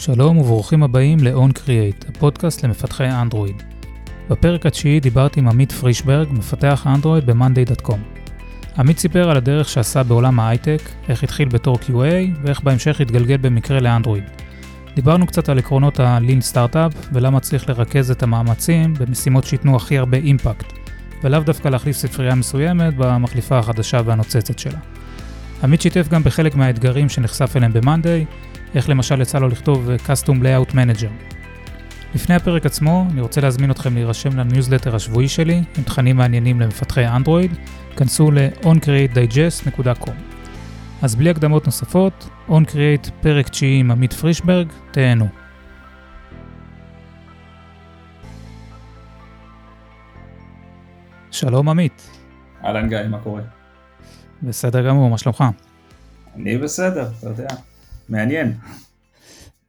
שלום וברוכים הבאים ל-On Create, הפודקאסט למפתחי אנדרואיד. בפרק התשיעי דיברתי עם עמית פרישברג, מפתח אנדרואיד ב-monday.com. עמית סיפר על הדרך שעשה בעולם ההייטק, איך התחיל בתור QA ואיך בהמשך התגלגל במקרה לאנדרואיד. דיברנו קצת על עקרונות ה-Lean Startup ולמה צריך לרכז את המאמצים במשימות שייתנו הכי הרבה אימפקט, ולאו דווקא להחליף ספרייה מסוימת במחליפה החדשה והנוצצת שלה. עמית שיתף גם בחלק מהאתגרים שנחשף אליהם ב-Monday, איך למשל יצא לו לכתוב Custom Layout Manager. לפני הפרק עצמו, אני רוצה להזמין אתכם להירשם לניוזלטר השבועי שלי עם תכנים מעניינים למפתחי אנדרואיד, כנסו ל-oncreatedigest.com. אז בלי הקדמות נוספות, OnCreate פרק 9 עם עמית פרישברג, תהנו. שלום עמית. אהלן גיא, מה קורה? בסדר גמור, מה שלומך? אני בסדר, אתה יודע, מעניין.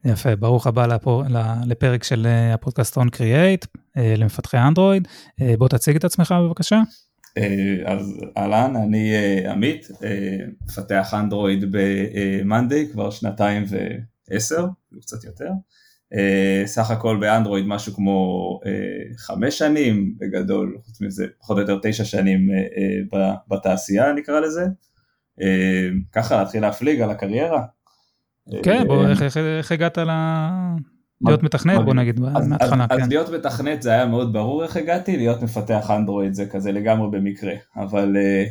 יפה, ברוך הבא לפור, לפרק של אה, הפודקאסט On Create אה, למפתחי אנדרואיד. אה, בוא תציג את עצמך בבקשה. אז אהלן, אני עמית, מפתח אנדרואיד ב-Monday כבר שנתיים ועשר, קצת יותר. סך הכל באנדרואיד משהו כמו חמש שנים בגדול, חוץ מזה פחות או יותר תשע שנים בתעשייה נקרא לזה. ככה להתחיל להפליג על הקריירה. כן, בוא, איך, איך, הגעת ל... להיות מתכנת, בוא נגיד, מההתחלה, כן. אז להיות מתכנת זה היה מאוד ברור איך הגעתי, להיות מפתח אנדרואיד זה כזה לגמרי במקרה, אבל uh,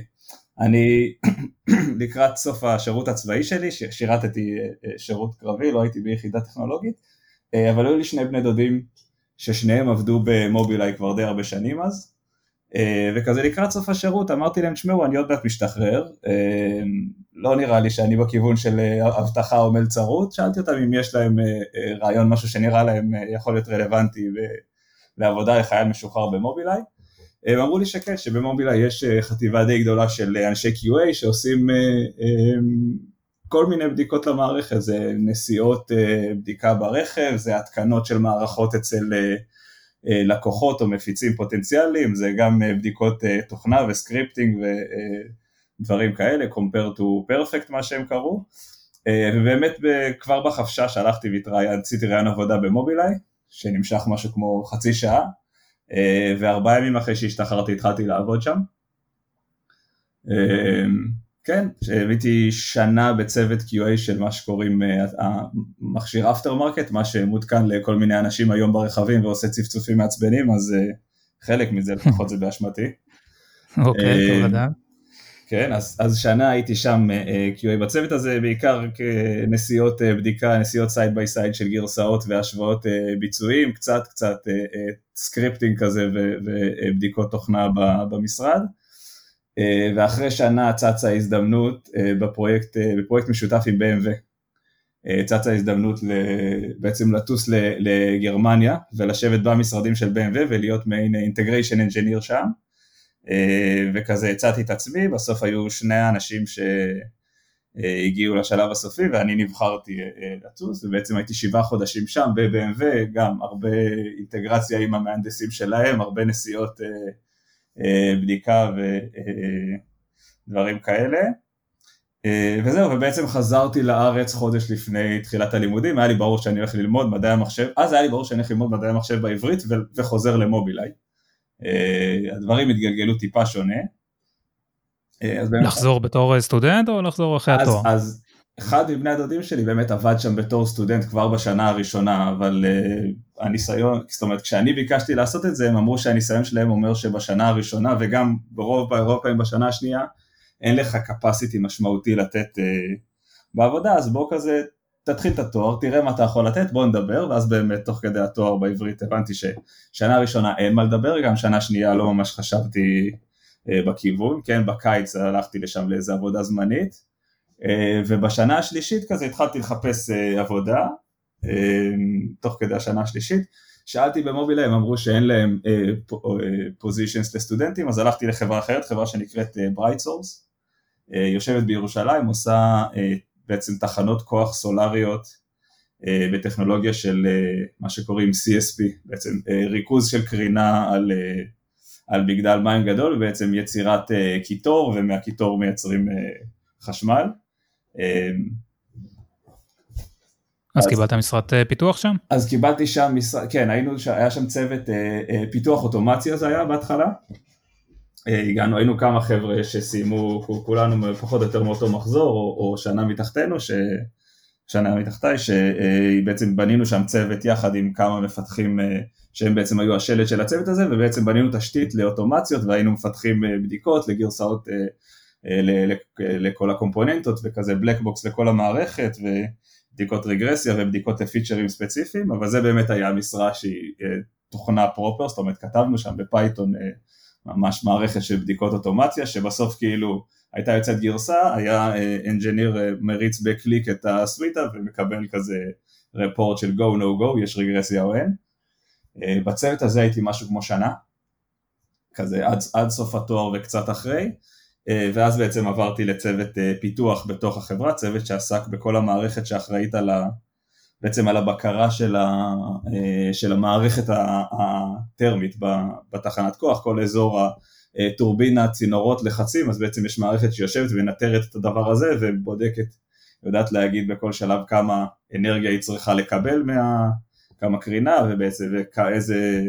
אני לקראת סוף השירות הצבאי שלי, שירתתי uh, שירות קרבי, לא הייתי ביחידה טכנולוגית, אבל היו לי שני בני דודים ששניהם עבדו במובילאיי כבר די הרבה שנים אז, אה, וכזה לקראת סוף השירות אמרתי להם, תשמעו, אני עוד מעט משתחרר, אה, לא נראה לי שאני בכיוון של אה, אבטחה או מלצרות, שאלתי אותם אם יש להם רעיון, משהו שנראה להם יכול להיות רלוונטי לעבודה לחייל משוחרר במובילאיי. הם אמרו לי שכן, שבמובילאיי יש חטיבה די גדולה של אנשי QA שעושים כל מיני בדיקות למערכת, זה נסיעות בדיקה ברכב, זה התקנות של מערכות אצל אה, לקוחות או מפיצים פוטנציאליים, זה גם אה, בדיקות אה, תוכנה ו scripting ודברים כאלה, compare to perfect מה שהם קראו, ובאמת כבר בחפשש הלכתי ועשיתי ריאיון עבודה במובילאיי, שנמשך משהו כמו חצי שעה, וארבעה ימים אחרי שהשתחררתי התחלתי לעבוד שם. כן, שהייתי שנה בצוות QA של מה שקוראים אה, המכשיר aftermarket, מה שמותקן לכל מיני אנשים היום ברכבים ועושה צפצופים מעצבנים, אז אה, חלק מזה לפחות זה באשמתי. אוקיי, אה, לדעת. כן, אז, אז שנה הייתי שם QA בצוות הזה, בעיקר בנסיעות בדיקה, נסיעות side by side של גרסאות והשוואות ביצועים, קצת קצת scripting כזה ובדיקות תוכנה במשרד. אה, ואחרי שנה צצה ההזדמנות אה, בפרויקט, אה, בפרויקט משותף עם BMW. צצה ההזדמנות בעצם לטוס לגרמניה ולשבת במשרדים של BMW ולהיות מעין אינטגריישן אנג'יניר שם. וכזה הצעתי את עצמי, בסוף היו שני האנשים שהגיעו לשלב הסופי ואני נבחרתי לטוס ובעצם הייתי שבעה חודשים שם ב-BMW, גם הרבה אינטגרציה עם המהנדסים שלהם, הרבה נסיעות אה, בדיקה ודברים אה, כאלה. אה, וזהו, ובעצם חזרתי לארץ חודש לפני תחילת הלימודים, היה לי ברור שאני הולך ללמוד מדעי המחשב, אז היה לי ברור שאני הולך ללמוד מדעי המחשב בעברית וחוזר למובילאיי. הדברים התגלגלו טיפה שונה. לחזור בתור סטודנט או לחזור אחרי התואר? אז אחד מבני הדודים שלי באמת עבד שם בתור סטודנט כבר בשנה הראשונה, אבל uh, הניסיון, זאת אומרת כשאני ביקשתי לעשות את זה הם אמרו שהניסיון שלהם אומר שבשנה הראשונה וגם ברוב באירופאים בשנה השנייה אין לך capacity משמעותי לתת uh, בעבודה, אז בוא כזה תתחיל את התואר, תראה מה אתה יכול לתת, בוא נדבר, ואז באמת תוך כדי התואר בעברית הבנתי ששנה ראשונה אין מה לדבר, גם שנה שנייה לא ממש חשבתי אה, בכיוון, כן, בקיץ הלכתי לשם לאיזה עבודה זמנית אה, ובשנה השלישית כזה התחלתי לחפש אה, עבודה, אה, תוך כדי השנה השלישית, שאלתי במובילאיי, הם אמרו שאין להם positions לסטודנטים, אז הלכתי לחברה אחרת, חברה שנקראת BrightSource, יושבת בירושלים, עושה בעצם תחנות כוח סולריות בטכנולוגיה של מה שקוראים CSP, בעצם ריכוז של קרינה על, על מגדל מים גדול, ובעצם יצירת קיטור, ומהקיטור מייצרים חשמל. אז, אז קיבלת משרת פיתוח שם? אז קיבלתי שם משרד, כן, היינו, היה שם צוות אה, אה, פיתוח אוטומציה זה היה בהתחלה. אה, הגענו, היינו כמה חבר'ה שסיימו, כולנו פחות או יותר מאותו מחזור, או, או שנה מתחתנו, ש... שנה מתחתיי, שבעצם בנינו שם צוות יחד עם כמה מפתחים אה, שהם בעצם היו השלד של הצוות הזה, ובעצם בנינו תשתית לאוטומציות והיינו מפתחים אה, בדיקות לגרסאות לכל הקומפוננטות וכזה black box לכל המערכת ובדיקות רגרסיה ובדיקות לפיצ'רים ספציפיים, אבל זה באמת היה משרה שהיא תוכנה proper, זאת אומרת כתבנו שם ב Python ממש מערכת של בדיקות אוטומציה, שבסוף כאילו הייתה יוצאת גרסה, היה engineer אה, מריץ בקליק את הסוויטה ומקבל כזה רפורט של go no go, יש רגרסיה או אין. אה, בצוות הזה הייתי משהו כמו שנה, כזה עד, עד סוף התואר וקצת אחרי, אה, ואז בעצם עברתי לצוות פיתוח בתוך החברה, צוות שעסק בכל המערכת שאחראית על ה... בעצם על הבקרה של, ה, של המערכת הטרמית בתחנת כוח, כל אזור הטורבינה, צינורות, לחצים, אז בעצם יש מערכת שיושבת ומנטרת את הדבר הזה ובודקת, יודעת להגיד בכל שלב כמה אנרגיה היא צריכה לקבל מה... כמה קרינה ובעצם ואיזה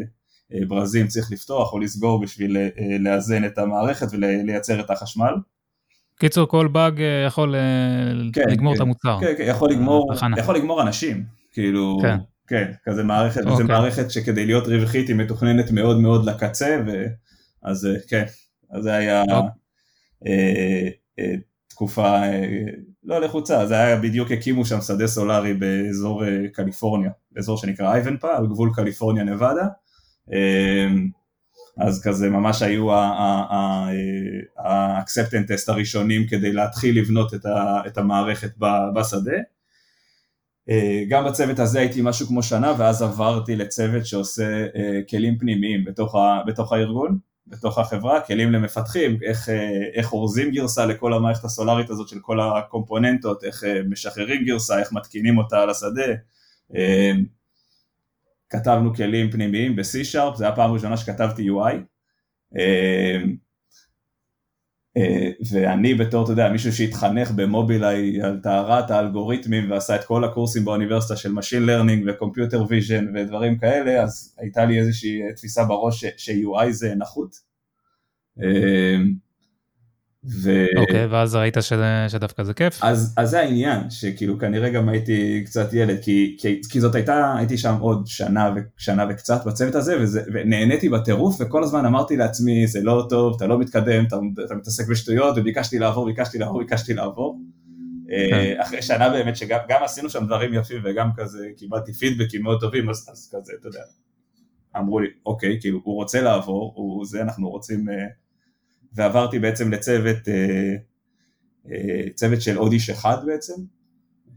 ברזים צריך לפתוח או לסגור בשביל לאזן את המערכת ולייצר את החשמל. קיצור כל באג אה, יכול אה, כן, לגמור כן, את המוצר. כן, כן, יכול לגמור, יכול לגמור אנשים, כאילו, כן, כן כזה מערכת, אוקיי. זו מערכת שכדי להיות רווחית היא מתוכננת מאוד מאוד לקצה, ו... אז אה, כן, אז זה היה אוקיי. אה, אה, תקופה אה, לא לחוצה, זה היה בדיוק הקימו שם שדה סולארי באזור אה, קליפורניה, באזור שנקרא אייבנפה, על גבול קליפורניה נבדה. אז כזה ממש היו ה-acceptance טסט הראשונים כדי להתחיל לבנות את המערכת בשדה. אה, גם בצוות הזה הייתי משהו כמו שנה ואז עברתי לצוות שעושה אה, כלים פנימיים בתוך, ה, בתוך הארגון, בתוך החברה, כלים למפתחים, איך, אה, איך אורזים גרסה לכל המערכת הסולארית הזאת של כל הקומפוננטות, איך משחררים גרסה, איך מתקינים אותה על השדה. כתבנו כלים פנימיים ב-C-Sharp, זו הייתה הפעם הראשונה שכתבתי UI. אה, ואני בתור, אתה יודע, מישהו שהתחנך במובילאיי על טהרת האלגוריתמים ועשה את כל הקורסים באוניברסיטה של Machine Learning ו-Computer Vision ודברים כאלה, אז הייתה לי איזושהי תפיסה בראש ש-UI זה נחות. אה, ו... אוקיי, okay, ואז ראית ש... שדווקא זה כיף? אז, אז זה העניין, שכאילו כנראה גם הייתי קצת ילד, כי, כי, כי זאת הייתה, הייתי שם עוד שנה, ושנה וקצת בצוות הזה, וזה, ונהניתי בטירוף, וכל הזמן אמרתי לעצמי, זה לא טוב, אתה לא מתקדם, אתה, אתה מתעסק בשטויות, וביקשתי לעבור, ביקשתי לעבור, ביקשתי לעבור. Okay. אה, כן. אחרי שנה באמת שגם עשינו שם דברים יפים, וגם כזה קיבלתי פידבקים מאוד טובים, אז, אז כזה, אתה יודע, אמרו לי, אוקיי, כאילו, הוא רוצה לעבור, הוא זה, אנחנו רוצים... ועברתי בעצם לצוות, אה, אה, צוות של אודיש אחד בעצם,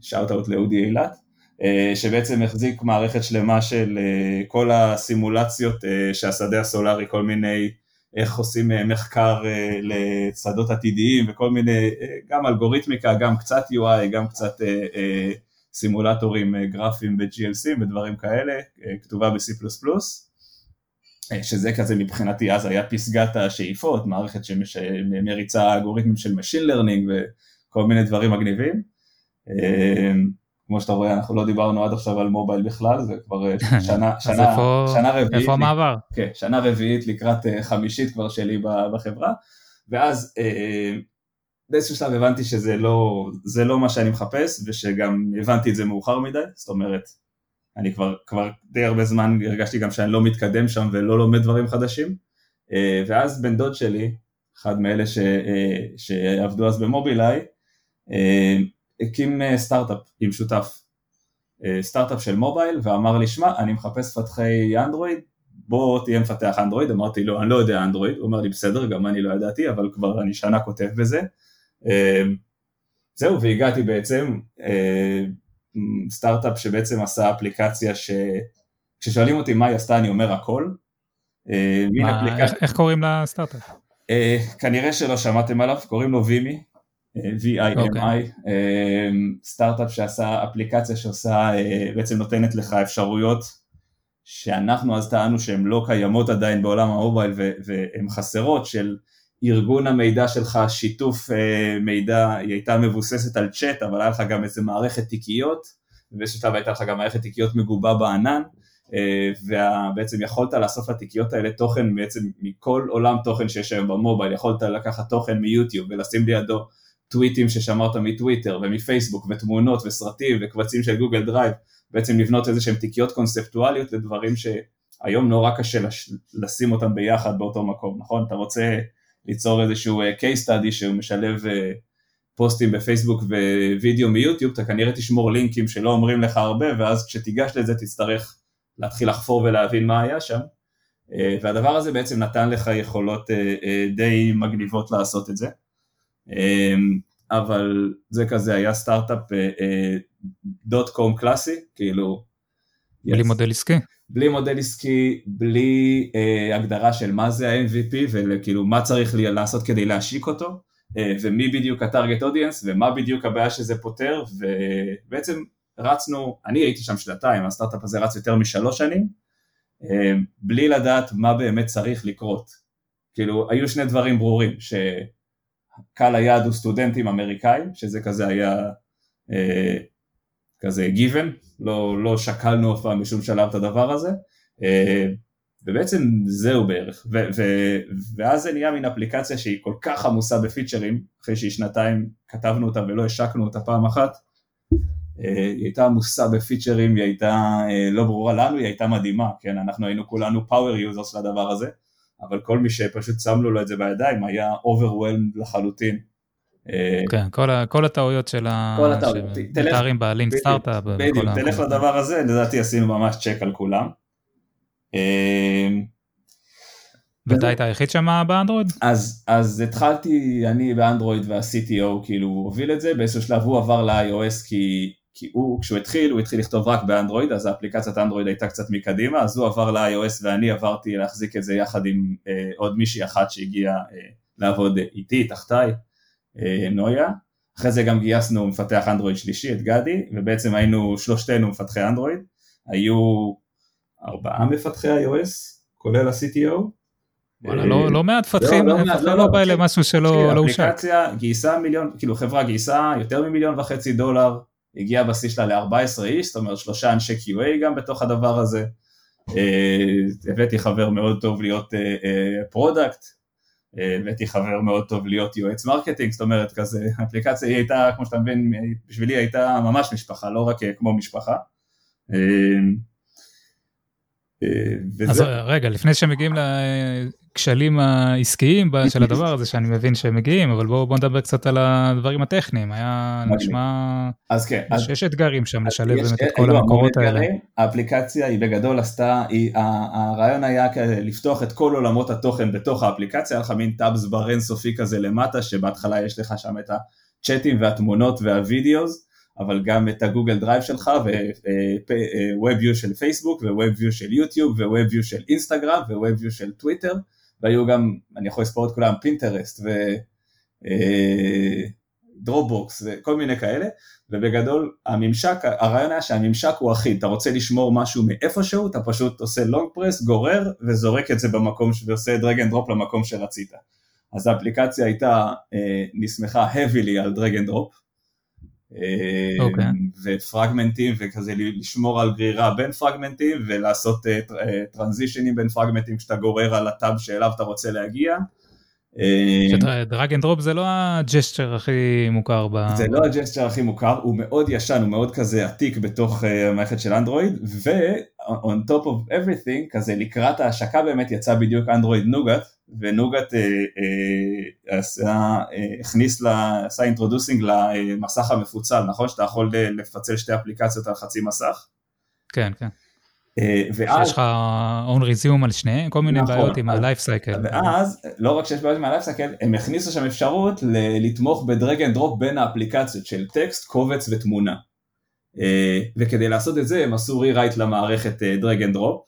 שאוט אאוט לאודי אילת, אה, שבעצם החזיק מערכת שלמה של כל הסימולציות שהשדה הסולארי, כל מיני, איך עושים מחקר לשדות עתידיים וכל מיני, גם אלגוריתמיקה, גם קצת UI, גם קצת סימולטורים גרפיים ב-GLC ודברים כאלה, כתובה ב-C++. אה, שזה כזה מבחינתי אז היה פסגת השאיפות, מערכת שמריצה אלגוריתמים של Machine Learning וכל מיני דברים מגניבים. אה, כמו שאתה רואה אנחנו לא דיברנו עד עכשיו על מובייל בכלל, זה כבר אה, שנה, שנה, איפה, שנה רביעית, איפה המעבר? כן, שנה רביעית לקראת חמישית כבר שלי בחברה, ואז באיזשהו שלב הבנתי שזה לא, לא מה שאני מחפש ושגם הבנתי את זה מאוחר מדי, זאת אומרת אני כבר, כבר די הרבה זמן הרגשתי גם שאני לא מתקדם שם ולא לומד דברים חדשים. אה, ואז בן דוד שלי, אחד מאלה ש, אה, שעבדו אז במובילאיי, אה, הקים סטארט-אפ עם שותף, סטארט-אפ של מובייל ואמר לי שמע אני מחפש פתחי אנדרואיד בוא תהיה מפתח אנדרואיד, אמרתי לו אני לא יודע אנדרואיד, הוא אומר לי בסדר גם אני לא ידעתי אבל כבר אני שנה כותב בזה. זהו והגעתי בעצם סטארט-אפ שבעצם עשה אפליקציה שכששואלים אותי מה היא עשתה אני אומר הכל. אה, מה, אפליקציה... איך, איך קוראים לסטארט-אפ? Uh, כנראה שלא שמעתם עליו, קוראים לו וימי, uh, V-I-M-I, uh, סטארט-אפ שעשה אפליקציה שעושה, uh, בעצם נותנת לך אפשרויות שאנחנו אז טענו שהן לא קיימות עדיין בעולם המובייל והן חסרות של ארגון המידע שלך, שיתוף אה, מידע, היא הייתה מבוססת על צ'אט, אבל היה לך גם איזה מערכת תיקיות, ובאיזשהו שלב הייתה לך גם מערכת תיקיות מגובה בענן, ובעצם יכולת לאסוף לתיקיות האלה תוכן בעצם מכל עולם תוכן שיש היום במובייל, יכולת לקחת תוכן מיוטיוב ולשים לידו טוויטים ששמרת מטוויטר ומפייסבוק ותמונות וסרטים וקבצים של גוגל דרייב, בעצם לבנות איזה שהם תיקיות קונספטואליות לדברים שהיום נורא קשה לשים אותם ביחד באותו מקום, נכון? אתה רוצה ליצור איזשהו אה, case study שהוא משלב אה, פוסטים בפייסבוק ווידאו מיוטיוב, אתה כנראה תשמור לינקים שלא אומרים לך הרבה, ואז כשתיגש לזה תצטרך להתחיל לחפור ולהבין מה היה שם, אה, והדבר הזה בעצם נתן לך יכולות די מגניבות לעשות את זה. אבל זה כזה היה סטארט-אפ דוט קום קלאסי, כאילו... בלי yes. מודל עסקי. בלי מודל עסקי, בלי uh, הגדרה של מה זה ה-MVP וכאילו מה צריך לי לעשות כדי להשיק אותו, uh, ומי בדיוק הטארגט אודיאנס ומה בדיוק הבעיה שזה פותר, ובעצם רצנו, אני הייתי שם שנתיים, הסטארט-אפ הזה רץ יותר משלוש שנים, uh, בלי לדעת מה באמת צריך לקרות. כאילו, היו שני דברים ברורים, שקהל היעד הוא סטודנטים אמריקאים, שזה כזה היה אה, כזה given, לא, לא שקלנו אף פעם בשום שלב את הדבר הזה, אה, ובעצם זהו בערך, ו, ו, ואז זה נהיה מין אפליקציה שהיא כל כך עמוסה בפיצ'רים, אחרי שהיא שנתיים כתבנו אותה ולא השקנו אותה פעם אחת, אה, היא הייתה עמוסה בפיצ'רים, היא הייתה אה, לא ברורה לנו, היא הייתה מדהימה, כן, אנחנו היינו כולנו power users לדבר הזה, אבל כל מי שפשוט שם לו את זה בידיים היה overwhelmed לחלוטין כן, כל, כל הטעויות של המתארים בלינק סטארט-אפ. בדיוק, תלך לדבר הזה, לדעתי עשינו ממש צ'ק על כולם. אה, ואתה היית היחיד שם באנדרואיד? אז, אז התחלתי אני באנדרואיד וה-CTO כאילו הוביל את זה, באיזשהו שלב הוא עבר ל-iOS כי, כי הוא, כשהוא התחיל, הוא התחיל לכתוב רק באנדרואיד, אז האפליקציית אנדרואיד הייתה קצת מקדימה, אז הוא עבר ל-iOS ואני עברתי להחזיק את זה יחד עם אה, עוד מישהי אחת שהגיעה אה, לעבוד איתי, תחתיי. אה, נויה, אחרי זה גם גייסנו מפתח אנדרואיד שלישי, את גדי, ובעצם היינו שלושתנו מפתחי אנדרואיד, היו ארבעה מפתחי iOS, כולל ה-CTO. וואלה, לא, לא מעט מפתחים, לא, לא, לא, לא בא אלה משהו שלא הושק. אפליקציה גייסה מיליון, כאילו חברה גייסה יותר ממיליון וחצי דולר, הגיע בשיא שלה ל-14 איש, זאת אומרת שלושה אנשי QA גם בתוך הדבר הזה. אה, הבאתי חבר מאוד טוב להיות product, הבאתי חבר מאוד טוב להיות יועץ marketing, זאת אומרת כזה, האפליקציה היא הייתה, כמו שאתה מבין, בשבילי הייתה ממש משפחה, לא רק כמו משפחה. אה, אה, אז רגע, לפני שמגיעים הכשלים העסקיים של הדבר הזה שאני מבין שהם מגיעים אבל בואו בוא נדבר קצת על הדברים הטכניים. היה נשמע אז כן אז יש אתגרים שם לשלב באמת את כל המקורות האלה. האפליקציה היא בגדול עשתה היא, הרעיון היה לפתוח את כל עולמות התוכן בתוך האפליקציה. היה לך מין tabs bar אינסופי כזה למטה שבהתחלה יש לך שם את הצ'אטים והתמונות וה videos אבל גם את הגוגל דרייב שלך ו-Web View של פייסבוק ו-Web View של יוטיוב ו-Web View של אינסטגרם ו-Web View של טוויטר והיו גם, אני יכול לספור את כולם, פינטרסט ודרופבוקס אה, וכל מיני כאלה, ובגדול הממשק, הרעיון היה שהממשק הוא אחיד, אתה רוצה לשמור משהו מאיפשהו, אתה פשוט עושה long press, גורר וזורק את זה במקום, ועושה drag and drop למקום שרצית. אז האפליקציה הייתה, אה, נסמכה heavily על drag and drop, okay. אוקיי. ופרגמנטים וכזה לשמור על גרירה בין פרגמנטים ולעשות טרנזישנים בין פרגמנטים כשאתה גורר על הטאב שאליו אתה רוצה להגיע. drag and drop זה לא ה gesture הכי מוכר ב... זה לא ה gesture הכי מוכר, הוא מאוד ישן, הוא מאוד כזה עתיק בתוך המערכת של אנדרואיד, ו-on top of everything, כזה לקראת ההשקה באמת יצא בדיוק אנדרואיד Nougat, ו Nougat אה, אה, עשה, אה, הכניס, לה, עשה introducing למסך המפוצל, נכון? שאתה יכול לפצל שתי אפליקציות על חצי מסך? כן, כן. ואז... יש לך on resume על שניהם, כל מיני נכון, בעיות עם ה-life cycle. ואז, לא רק שיש בעיות עם ה-life cycle, הם הכניסו שם אפשרות לתמוך ב drag and drop בין האפליקציות של טקסט, קובץ ותמונה. וכדי לעשות את זה הם עשו rewrite למערכת drag and drop,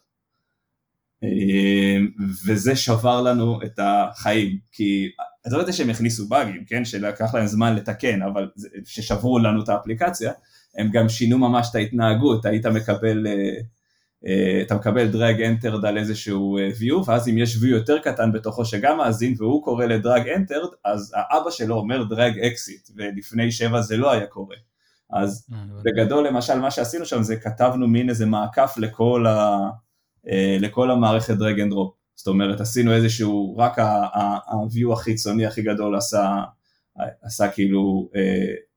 אמ, וזה שבר לנו את החיים, כי עזוב את זה שהם הכניסו באגים, כן, שלקח להם זמן לתקן, אבל ששברו לנו את האפליקציה, הם גם שינו ממש את ההתנהגות, היית מקבל, אה, אה, אתה מקבל drag entered על איזשהו אה, view, ואז אם יש view יותר קטן בתוכו שגם מאזין והוא קורא ל drag entered, אז האבא שלו אומר drag exit, ולפני שבע זה לא היה קורה. אז בגדול למשל מה שעשינו שם זה כתבנו מין איזה מעקף לכל, ה, לכל המערכת drag and drop, זאת אומרת עשינו איזשהו, רק ה-view החיצוני הכי גדול עשה, עשה כאילו,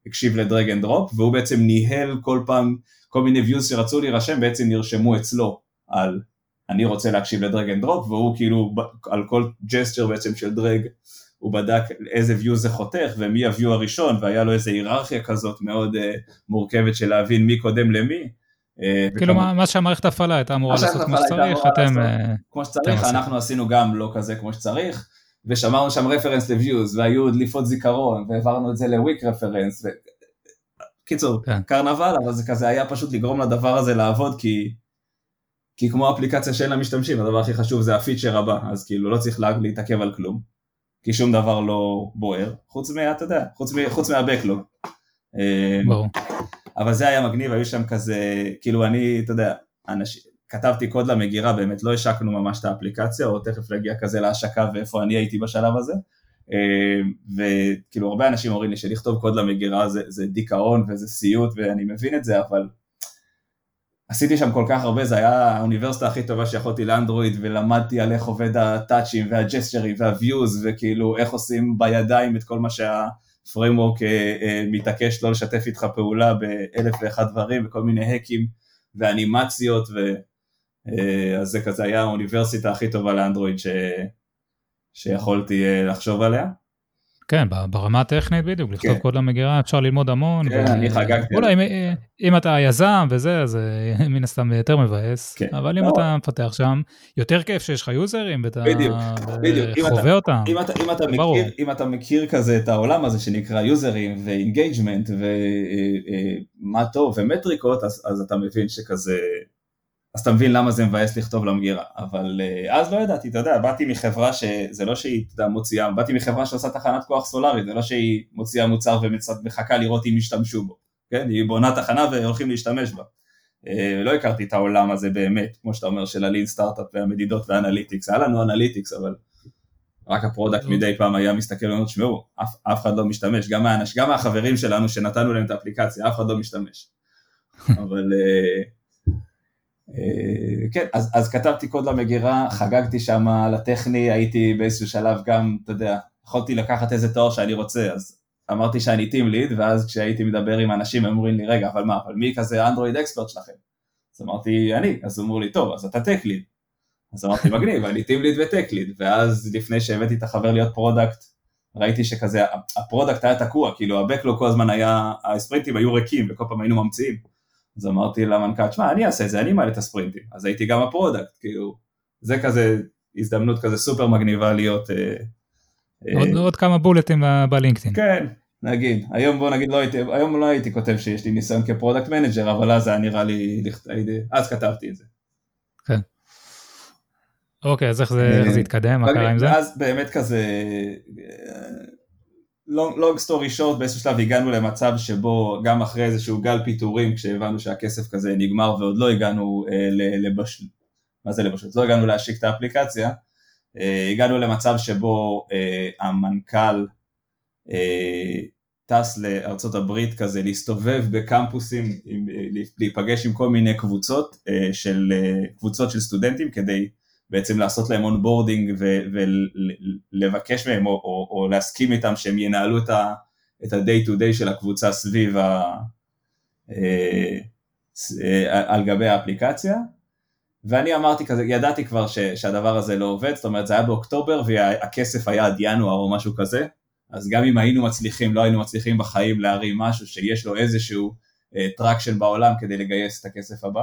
הקשיב ל drag and drop והוא בעצם ניהל כל פעם כל מיני views שרצו להירשם בעצם נרשמו אצלו על אני רוצה להקשיב ל drag and drop והוא כאילו על כל gesture בעצם של drag הוא בדק איזה view זה חותך ומי ה-view הראשון והיה לו איזה היררכיה כזאת מאוד uh, מורכבת של להבין מי קודם למי. Uh, כאילו מה, מה שהמערכת ההפעלה הייתה אמורה לעשות כמו שצריך, אתם... כמו שצריך, אנחנו עשינו גם לא כזה כמו שצריך ושמרנו שם reference ל-views והיו דליפות זיכרון והעברנו את זה ל weak reference קיצור, כן. קרנבל, אבל זה כזה היה פשוט לגרום לדבר הזה לעבוד, כי, כי כמו אפליקציה שאין לה משתמשים, הדבר הכי חשוב זה הפיצ'ר הבא, אז כאילו לא צריך להתעכב על כלום, כי שום דבר לא בוער, חוץ מה, אתה יודע, חוץ, חוץ מהבקלוג. אה, ברור. אבל זה היה מגניב, היו שם כזה, כאילו אני, אתה יודע, אנש, כתבתי קוד למגירה, באמת לא השקנו ממש את האפליקציה, או תכף להגיע כזה להשקה ואיפה אני הייתי בשלב הזה. אה, וכאילו הרבה אנשים אומרים לי שלכתוב קוד למגירה זה, זה דיכאון וזה סיוט ואני מבין את זה אבל עשיתי שם כל כך הרבה, זה היה האוניברסיטה הכי טובה שיכולתי לאנדרואיד ולמדתי על איך עובד הטאצ'ים והג'סטרים וה views וכאילו איך עושים בידיים את כל מה שה framework אה, אה, מתעקש לא לשתף איתך פעולה באלף ואחד דברים וכל מיני האקים ואנימציות ו... אז זה כזה היה האוניברסיטה הכי טובה לאנדרואיד ש... שיכולתי אה, לחשוב עליה. כן, ברמה הטכנית בדיוק, לכתוב כן. קוד למגירה אפשר ללמוד המון. כן, ו... אני חגגתי. אולי אם, אם אתה יזם וזה, אז אה, מן הסתם יותר מבאס, כן. אבל אם לא. אתה מפתח שם, יותר כיף שיש לך יוזרים ואתה בדיוק. חווה אותם. אם אתה, אם, אתה מכיר, אם אתה מכיר כזה את העולם הזה שנקרא יוזרים ו engagement ומה אה, טוב ומטריקות, אז, אז אתה מבין שכזה אז אתה מבין למה זה מבאס לכתוב למגירה, אבל אה, אז לא ידעתי, אתה יודע, באתי מחברה שזה לא שהיא, אתה יודע, מוציאה, באתי מחברה שעושה תחנת כוח סולארית, זה לא שהיא מוציאה מוצר ומחכה לראות אם ישתמשו בו, כן, היא בונה תחנה והולכים להשתמש בה. אה, לא הכרתי את העולם הזה באמת, כמו שאתה אומר, של ה lean סטארט-אפ והמדידות וה analytics, היה לנו analytics, אבל רק ה product מדי פעם היה מסתכל ואומר, תשמעו, אף, אף אחד לא משתמש, גם, מהאנש, גם מהחברים שלנו שנתנו להם את האפליקציה, אף אחד לא משתמש. אבל... אה, כן, אז, אז כתבתי קוד למגירה, חגגתי שם על הטכני, הייתי באיזשהו שלב גם, אתה יודע, יכולתי לקחת איזה תואר שאני רוצה, אז אמרתי שאני team lead, ואז כשהייתי מדבר עם אנשים הם אומרים לי, רגע, אבל מה, אבל מי כזה אנדרואיד expert שלכם? אז אמרתי, אני, אז אמרו לי, טוב, אז אתה tech lead. אז אמרתי, מגניב, אני team lead ו tech lead, ואז לפני שהבאתי את החבר להיות product, ראיתי שכזה, ה product היה תקוע, כאילו ה backlog כל הזמן היה, הספרינטים היו ריקים, וכל פעם היינו ממציאים. אז אמרתי למנכ"ל, שמע, אני אעשה את זה, אני מעלה את הספרינטים. אז הייתי גם ה product, כאילו, זה כזה הזדמנות כזה סופר מגניבה להיות... אה, אה, עוד, עוד כמה בולטים בלינקדאין. כן, נגיד, היום בוא נגיד לא הייתי, היום לא הייתי כותב שיש לי ניסיון כ product manager, אבל אז היה נראה לי, אז כתבתי את זה. כן. אוקיי, אז איך זה, איך זה התקדם, מה קרה עם זה? אז באמת כזה, long story short באיזשהו שלב הגענו למצב שבו גם אחרי איזשהו גל פיטורים כשהבנו שהכסף כזה נגמר ועוד לא הגענו אה, לבשל... מה זה לבשל? לא הגענו להשיק את האפליקציה, אה, הגענו למצב שבו אה, המנכ"ל אה, טס לארצות הברית כזה להסתובב בקמפוסים, עם, להיפגש עם כל מיני קבוצות אה, של אה, קבוצות של סטודנטים כדי בעצם לעשות להם onboarding ולבקש מהם או, או, או להסכים איתם שהם ינהלו את ה-day to day של הקבוצה סביב ה... אה, אה, על גבי האפליקציה ואני אמרתי כזה, ידעתי כבר ש, שהדבר הזה לא עובד, זאת אומרת זה היה באוקטובר והכסף היה עד ינואר או משהו כזה, אז גם אם היינו מצליחים, לא היינו מצליחים בחיים להרים משהו שיש לו איזשהו traction uh, בעולם כדי לגייס את הכסף הבא.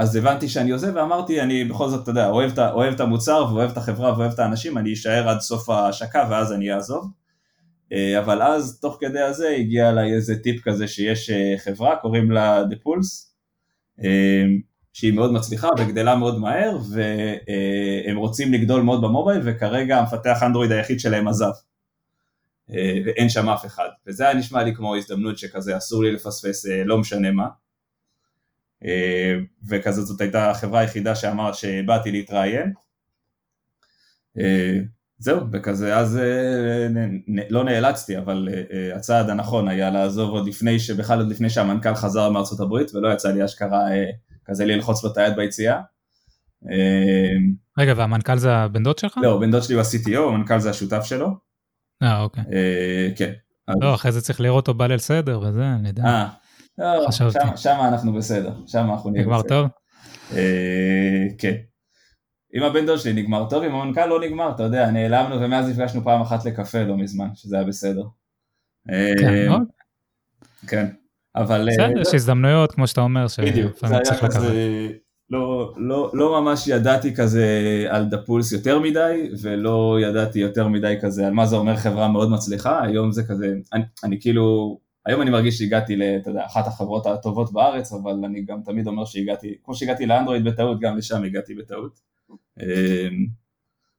אז הבנתי שאני עוזב ואמרתי אני בכל זאת אתה יודע אוהב, אוהב את המוצר ואוהב את החברה ואוהב את האנשים אני אשאר עד סוף ההשקה ואז אני אעזוב. אה, אבל אז תוך כדי הזה הגיע אליי איזה טיפ כזה שיש אה, חברה קוראים לה The Pulse אה, שהיא מאוד מצליחה וגדלה מאוד מהר והם רוצים לגדול מאוד במובייל וכרגע המפתח אנדרואיד היחיד שלהם עזב. ואין שם אף אחד. וזה היה נשמע לי כמו הזדמנות שכזה אסור לי לפספס לא משנה מה אה, וכזאת זאת הייתה החברה היחידה שאמר שבאתי להתראיין. אה, זהו, וכזה, אז אה, לא נאלצתי, אבל הצעד הנכון היה לעזוב עוד לפני, שבכלל עוד לפני שהמנכ"ל חזר מארצות הברית, ולא יצא לי אשכרה כזה ללחוץ לו את היד ביציאה. רגע, והמנכ"ל זה הבן דוד שלך? לא, בן דוד שלי הוא ה-CTO, המנכ"ל זה השותף שלו. אה, אוקיי. כן. לא, אחרי זה צריך לראות אותו בליל סדר וזה, אני יודע. אה, לא, שם אנחנו בסדר, שם אנחנו נהיה בסדר. נגמר טוב? כן. עם הבן דוד שלי נגמר טוב, עם המנכ"ל לא נגמר, אתה יודע, נעלמנו ומאז נפגשנו פעם אחת לקפה לא מזמן, שזה היה בסדר. כן, אה, כן, אבל... בסדר, אה, יש הזדמנויות, כמו שאתה אומר, שלפעמים צריך לקחת. לא, לא, לא ממש ידעתי כזה על דפולס יותר מדי, ולא ידעתי יותר מדי כזה על מה זה אומר חברה מאוד מצליחה, היום זה כזה, אני, אני כאילו, היום אני מרגיש שהגעתי לאחת החברות הטובות בארץ, אבל אני גם תמיד אומר שהגעתי, כמו שהגעתי לאנדרואיד בטעות, גם לשם הגעתי בטעות. אמ,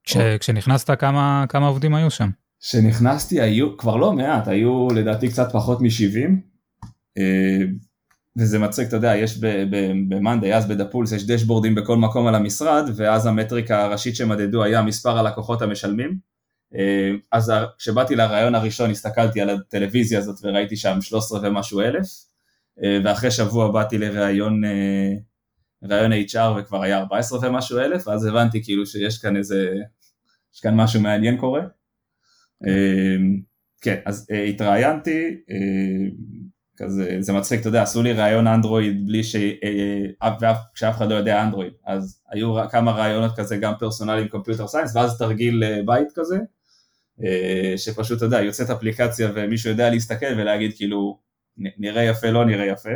כש, כשנכנסת כמה, כמה עובדים היו שם? כשנכנסתי היו כבר לא מעט, היו לדעתי קצת פחות מ-70 אמ, וזה מצחיק, אתה יודע, יש במאנדיי, אז בדפולס יש דשבורדים בכל מקום על המשרד ואז המטריקה הראשית שמדדו היה מספר הלקוחות המשלמים אז כשבאתי לרעיון הראשון הסתכלתי על הטלוויזיה הזאת וראיתי שם 13 ומשהו אלף ואחרי שבוע באתי לראיון רעיון HR וכבר היה 14 ומשהו אלף, ואז הבנתי כאילו שיש כאן איזה, יש כאן משהו מעניין קורה. כן, אז אה, התראיינתי, אה, כזה, זה מצחיק, אתה יודע, עשו לי ראיון אנדרואיד בלי ש... אה, כשאף אחד לא יודע אנדרואיד, אז היו כמה ראיונות כזה גם פרסונליים קומפיוטר סיינס, ואז תרגיל בית כזה, שפשוט, אתה יודע, יוצאת אפליקציה ומישהו יודע להסתכל ולהגיד כאילו, נראה יפה, לא נראה יפה.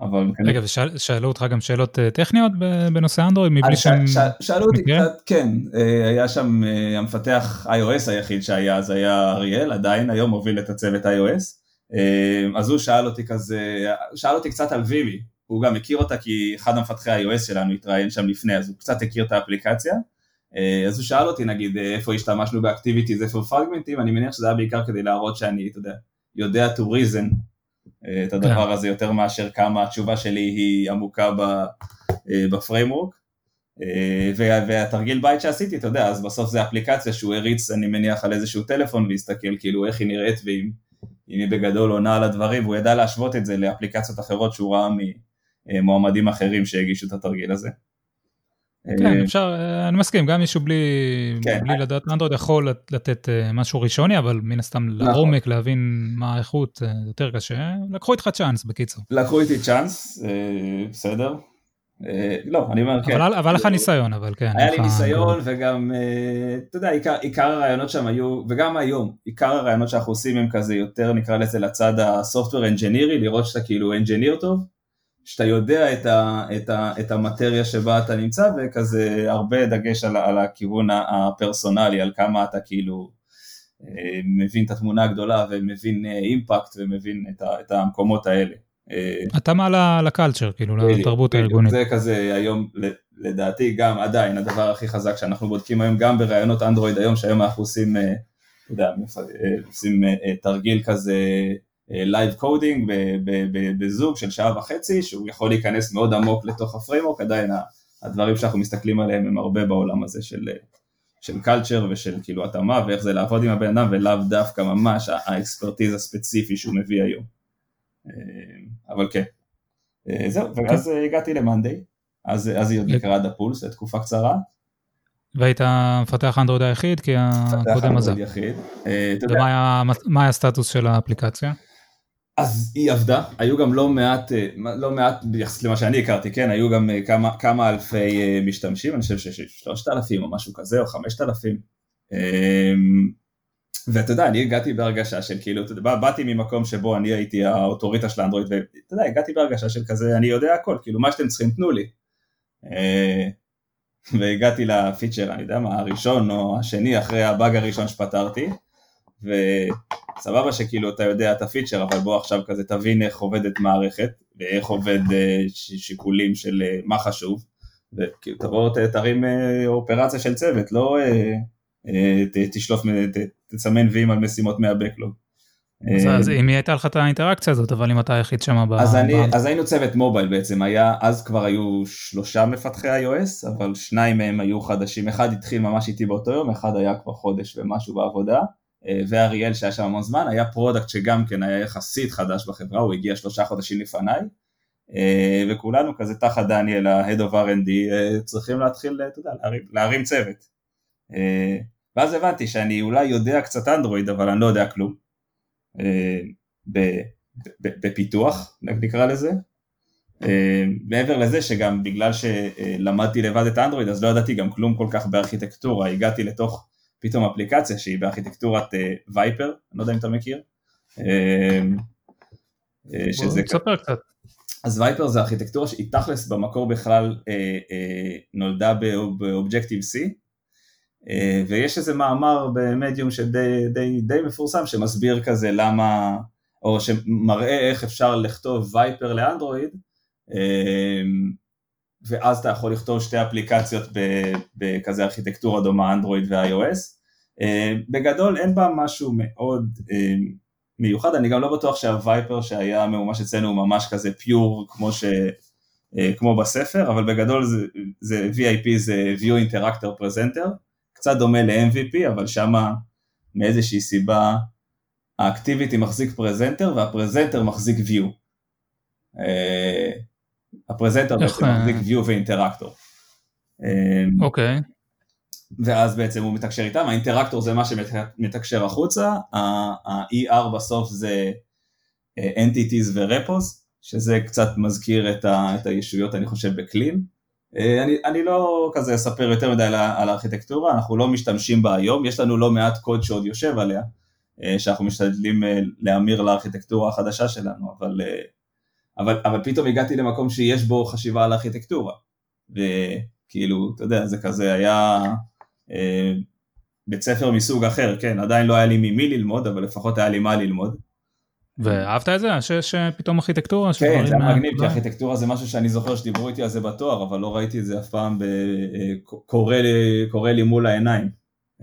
אבל... רגע, ושאלו אותך גם שאלות אה, טכניות בנושא אנדרואיד מבלי שהם... שאלו אותי קצת, כן, אה, היה שם אה, המפתח iOS היחיד שהיה, אז היה אריאל, עדיין היום מוביל את הצוות iOS, אז הוא שאל אותי כזה, שאל אותי קצת על וימי, הוא גם הכיר אותה כי אחד המפתחי iOS שלנו התראיין שם לפני, אז הוא קצת הכיר את האפליקציה, אז הוא שאל אותי נגיד איפה השתמשנו ב activities, איפה פרגמנטים, אני מניח שזה היה בעיקר כדי להראות שאני, אתה יודע, יודע to reason את הדבר כן. הזה יותר מאשר כמה התשובה שלי היא עמוקה אה, ב framework. אה, והתרגיל בית שעשיתי, אתה יודע, אז בסוף זה אפליקציה שהוא הריץ, אני מניח, על איזשהו טלפון והסתכל כאילו איך היא נראית ואם היא בגדול עונה על הדברים, והוא ידע להשוות את זה לאפליקציות אחרות שהוא ראה ממועמדים אחרים שהגישו את התרגיל הזה. כן, אה, אפשר, אה, אני מסכים, גם מישהו בלי, כן. בלי לדעת אנדרואיד יכול לתת אה, משהו ראשוני, אבל מן הסתם נכון. לעומק, להבין מה האיכות, יותר קשה. לקחו איתך צ'אנס, בקיצור. לקחו איתי צ'אנס, בסדר. לא, אני אומר, כן. אבל היה לך ניסיון, אבל כן. היה לי ניסיון, וגם, אתה יודע, עיקר הרעיונות שם היו, וגם היום, עיקר הרעיונות שאנחנו עושים הם כזה יותר, נקרא לזה, לצד הסופטוור אנג'ינירי, לראות שאתה כאילו אנג'יניר טוב. שאתה יודע את, ה, את, ה, את המטריה שבה אתה נמצא וכזה הרבה דגש על, על הכיוון הפרסונלי, על כמה אתה כאילו אה, מבין את התמונה הגדולה ומבין אימפקט אה, ומבין את, ה, את המקומות האלה. התאמה לקלצ'ר, כאילו לתרבות הארגונית. זה כזה היום לדעתי גם עדיין הדבר הכי חזק שאנחנו בודקים היום גם בראיונות אנדרואיד היום שהיום אנחנו עושים, אתה יודע, עושים תרגיל כזה live coding בזוג של שעה וחצי, שהוא יכול להיכנס מאוד עמוק לתוך ה framework, עדיין הדברים שאנחנו מסתכלים עליהם הם הרבה בעולם הזה של, של culture ושל כאילו התאמה ואיך זה לעבוד עם הבן אדם ולאו דווקא ממש ה expertise הספציפי שהוא מביא היום. אה, אבל כן, אה, זהו, ואז הגעתי למאנדיי, אז, אז היא עוד נקראה דאפולס לתקופה קצרה. והיית מפתח אנדרואיד היחיד כי הקודם עזב. אה, ומה היה הסטטוס של האפליקציה? אז היא עבדה, היו גם לא מעט, אה, לא מעט ביחס למה שאני הכרתי, כן, היו גם אה, כמה, כמה אלפי אה, משתמשים, אני חושב שיש שלושת אלפים או משהו כזה, או חמשת אלפים. אמ, ואתה יודע, אני הגעתי בהרגשה של כאילו, אתה יודע, באתי ממקום שבו אני הייתי האוטוריטה של האנדרואיד, ואתה יודע, הגעתי בהרגשה של כזה, אני יודע הכל, כאילו, מה שאתם צריכים, תנו לי. והגעתי לפיצ'ר, אני יודע מה, הראשון או השני אחרי הבאג הראשון שפתרתי, וסבבה שכאילו אתה יודע את הפיצ'ר, אבל בוא עכשיו כזה תבין איך עובדת מערכת, ואיך עובד אה, שיקולים של אה, מה חשוב, וכאילו תבוא תרים אה, אופרציה של צוות, לא תשלוף, תסמן ויים על משימות מהבקלוג. אז, אז אם הייתה לך את האינטראקציה הזאת, אבל אם אתה היחיד שם ב... אז היינו צוות mobile בעצם, היה, אז כבר היו שלושה מפתחי iOS, אבל שניים מהם היו חדשים, אחד התחיל ממש איתי באותו יום, אחד היה כבר חודש ומשהו בעבודה, ואריאל שהיה שם המון זמן, היה product שגם כן היה יחסית חדש בחברה, הוא הגיע שלושה חודשים לפניי, וכולנו כזה תחת דניאל, ה-Head of R&D, צריכים להתחיל, אתה יודע, להרים, להרים צוות. ואז הבנתי שאני אולי יודע קצת אנדרואיד, אבל אני לא יודע כלום. בפיתוח, נקרא לזה. מעבר לזה שגם בגלל שלמדתי לבד את אנדרואיד אז לא ידעתי גם כלום כל כך בארכיטקטורה, הגעתי לתוך פתאום אפליקציה שהיא בארכיטקטורת וייפר, אני לא יודע אם אתה מכיר. שזה... תספר קצת. אז וייפר זה ארכיטקטורה שהיא תכלס במקור בכלל אה, אה, נולדה באובג'קטיב C אה, ויש איזה מאמר במדיום שדי די, די מפורסם שמסביר כזה למה, או שמראה איך אפשר לכתוב וייפר לאנדרואיד אה, ואז אתה יכול לכתוב שתי אפליקציות בכזה ארכיטקטורה דומה אנדרואיד ו-iOS. אה, בגדול אין בה משהו מאוד מיוחד, אני גם לא בטוח שהווייפר שהיה ממומש אצלנו הוא ממש כזה פיור כמו, ש, כמו בספר, אבל בגדול זה, זה VIP זה View Interactor Presenter. קצת דומה ל-MVP, אבל שמה מאיזושהי סיבה ה activity מחזיק presenter וה presenter מחזיק view. ה presenter בעצם מחזיק view ו interactor. אה, אוקיי. ואז בעצם הוא מתקשר איתם, ה interactor זה מה שמתקשר החוצה, ה-ER בסוף זה אה, entities ו-repos, שזה קצת מזכיר את, ה, את הישויות אני חושב ב clean, אה, אני, אני לא כזה אספר יותר מדי על, על הארכיטקטורה, אנחנו לא משתמשים בה היום, יש לנו לא מעט קוד שעוד יושב עליה, אה, שאנחנו משתדלים להמיר לארכיטקטורה החדשה שלנו, אבל, אבל, אבל פתאום הגעתי למקום שיש בו חשיבה על ארכיטקטורה, וכאילו, אתה יודע, זה כזה היה בית ספר מסוג אחר, כן, עדיין לא היה לי ממי ללמוד, אבל לפחות היה לי מה ללמוד. ואהבת את זה? שיש פתאום ארכיטקטורה? כן, זה היה מגניב, כי ארכיטקטורה זה משהו שאני זוכר שדיברו איתי על זה בתואר, אבל לא ראיתי את זה אף פעם קורה לי מול העיניים.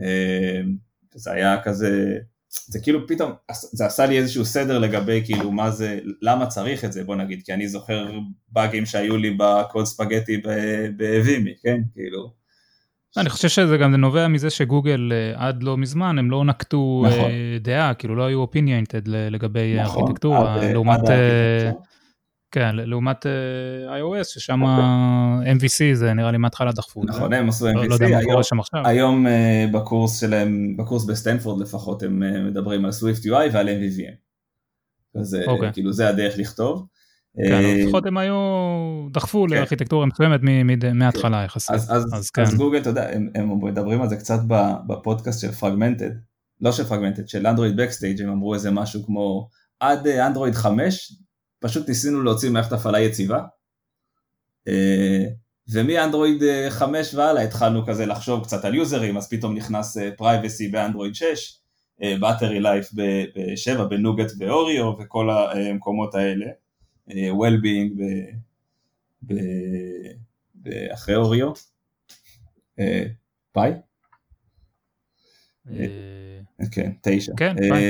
אה, זה היה כזה, זה כאילו פתאום, זה עשה לי איזשהו סדר לגבי כאילו מה זה, למה צריך את זה בוא נגיד, כי אני זוכר באגים שהיו לי בקוד ספגטי ב-Wimi, כן, כאילו. אני חושב שזה גם נובע מזה שגוגל אה, עד לא מזמן הם לא נקטו אה, נכון. דעה, כאילו לא היו opinionated לגבי נכון, ארכיטקטורה, עד, לעומת, עד אה, כן, לעומת iOS ששם נכון. MVC זה נראה לי מההתחלה דחפו. נכון, הם עשו MVC, לא, לא יודע מה קורה שם עכשיו. היום בקורס שלהם, בקורס בסטנפורד לפחות הם מדברים על Swift UI ועל MVVM. אז אוקיי. כאילו זה הדרך לכתוב. כן, לפחות הם היו, דחפו כן. לארכיטקטורה מסוימת מההתחלה יחסית. אז כן. גוגל, אתה יודע, הם מדברים על זה קצת בפודקאסט של Fragmented, לא של Fragmented, של Android Backstage הם אמרו איזה משהו כמו עד אנדרואיד 5, פשוט ניסינו להוציא מערכת הפעלה יציבה. אה, ומאנדרואיד 5 והלאה התחלנו כזה לחשוב קצת על users, אז פתאום נכנס privacy באנדרואיד 6, battery life ב-7, ב-Nougat ו-Oreo וכל המקומות האלה. well-being אחרי Oreo, אה, פאי? אה, כן, תשע. כן, פאי.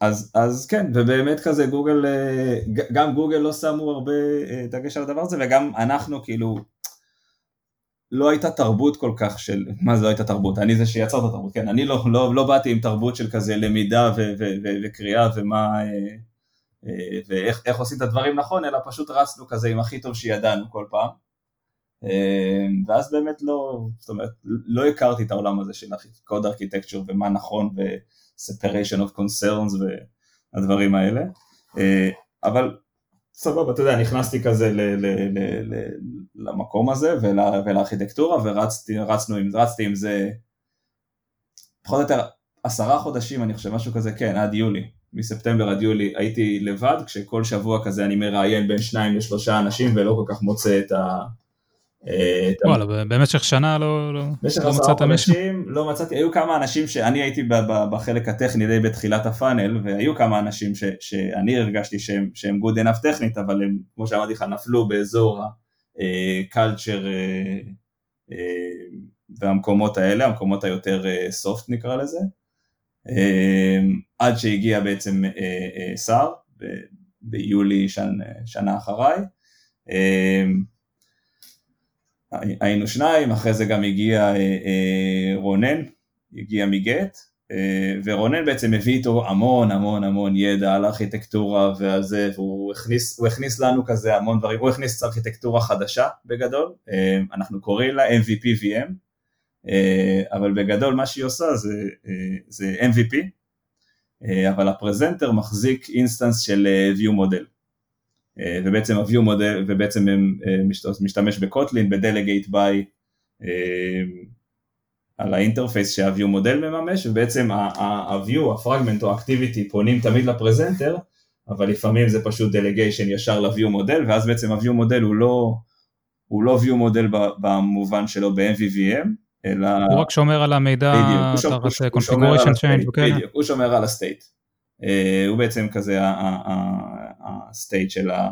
אז, אז כן, ובאמת כזה גוגל, אה, גם גוגל לא שמו הרבה דגש על הדבר הזה, וגם אנחנו כאילו, לא הייתה תרבות כל כך של, מה זה לא הייתה תרבות? אני זה שיצר את התרבות, כן, אני לא, לא, לא באתי עם תרבות של כזה למידה ו, ו, ו, וקריאה ומה... אה, ואיך עושים את הדברים נכון, אלא פשוט רצנו כזה עם הכי טוב שידענו כל פעם. אה, ואז באמת לא, זאת אומרת, לא הכרתי את העולם הזה של קוד ארכיטקצ'ר ומה נכון ו-separation of concerns והדברים האלה. אה, אבל סבבה, אתה יודע, נכנסתי כזה ל- ל- ל- ל- למקום הזה ול- ולארכיטקטורה ורצנו עם, רצתי עם זה פחות או יותר עשרה חודשים, אני חושב, משהו כזה, כן, עד יולי. מספטמבר עד יולי הייתי לבד, כשכל שבוע כזה אני מראיין בין שניים לשלושה אנשים ולא כל כך מוצא את ה... וואלה, במשך שנה לא, לא, במשך לא מצאת מישהו? לא מצאתי, היו כמה אנשים שאני הייתי בחלק הטכני די בתחילת הפאנל, והיו כמה אנשים ש, שאני הרגשתי שהם, שהם good enough טכנית, אבל הם, כמו שאמרתי לך, נפלו באזור ה-culture אה, אה, והמקומות האלה, המקומות היותר soft נקרא לזה. עד שהגיע בעצם סער ביולי שנה אחריי. היינו שניים, אחרי זה גם הגיע רונן, הגיע מגט, אה, ורונן בעצם הביא איתו המון המון המון ידע על ארכיטקטורה ועל זה, והוא הכניס, הוא הכניס לנו כזה המון דברים, הוא הכניס ארכיטקטורה חדשה בגדול, אה, אנחנו קוראים לה MVP VM, אה, אבל בגדול מה שהיא עושה זה, זה MVP, אבל ה-presenter מחזיק instance של view model. ובעצם ה-view מודל, ובעצם משתמש ב-Kotlin, ב-delegate by על ה-interface שה-view מודל מממש, ובעצם ה-view, ה-fragment או ה-activity פונים תמיד ל-presenter, אבל לפעמים זה פשוט delegation ישר ל-view מודל, ואז בעצם ה-view מודל הוא לא, הוא לא view model במובן שלו ב-MVVM, אלא... הוא רק שומר על המידע. בדיוק, הוא שומר על. אה, הוא בעצם כזה הסטייט של ה...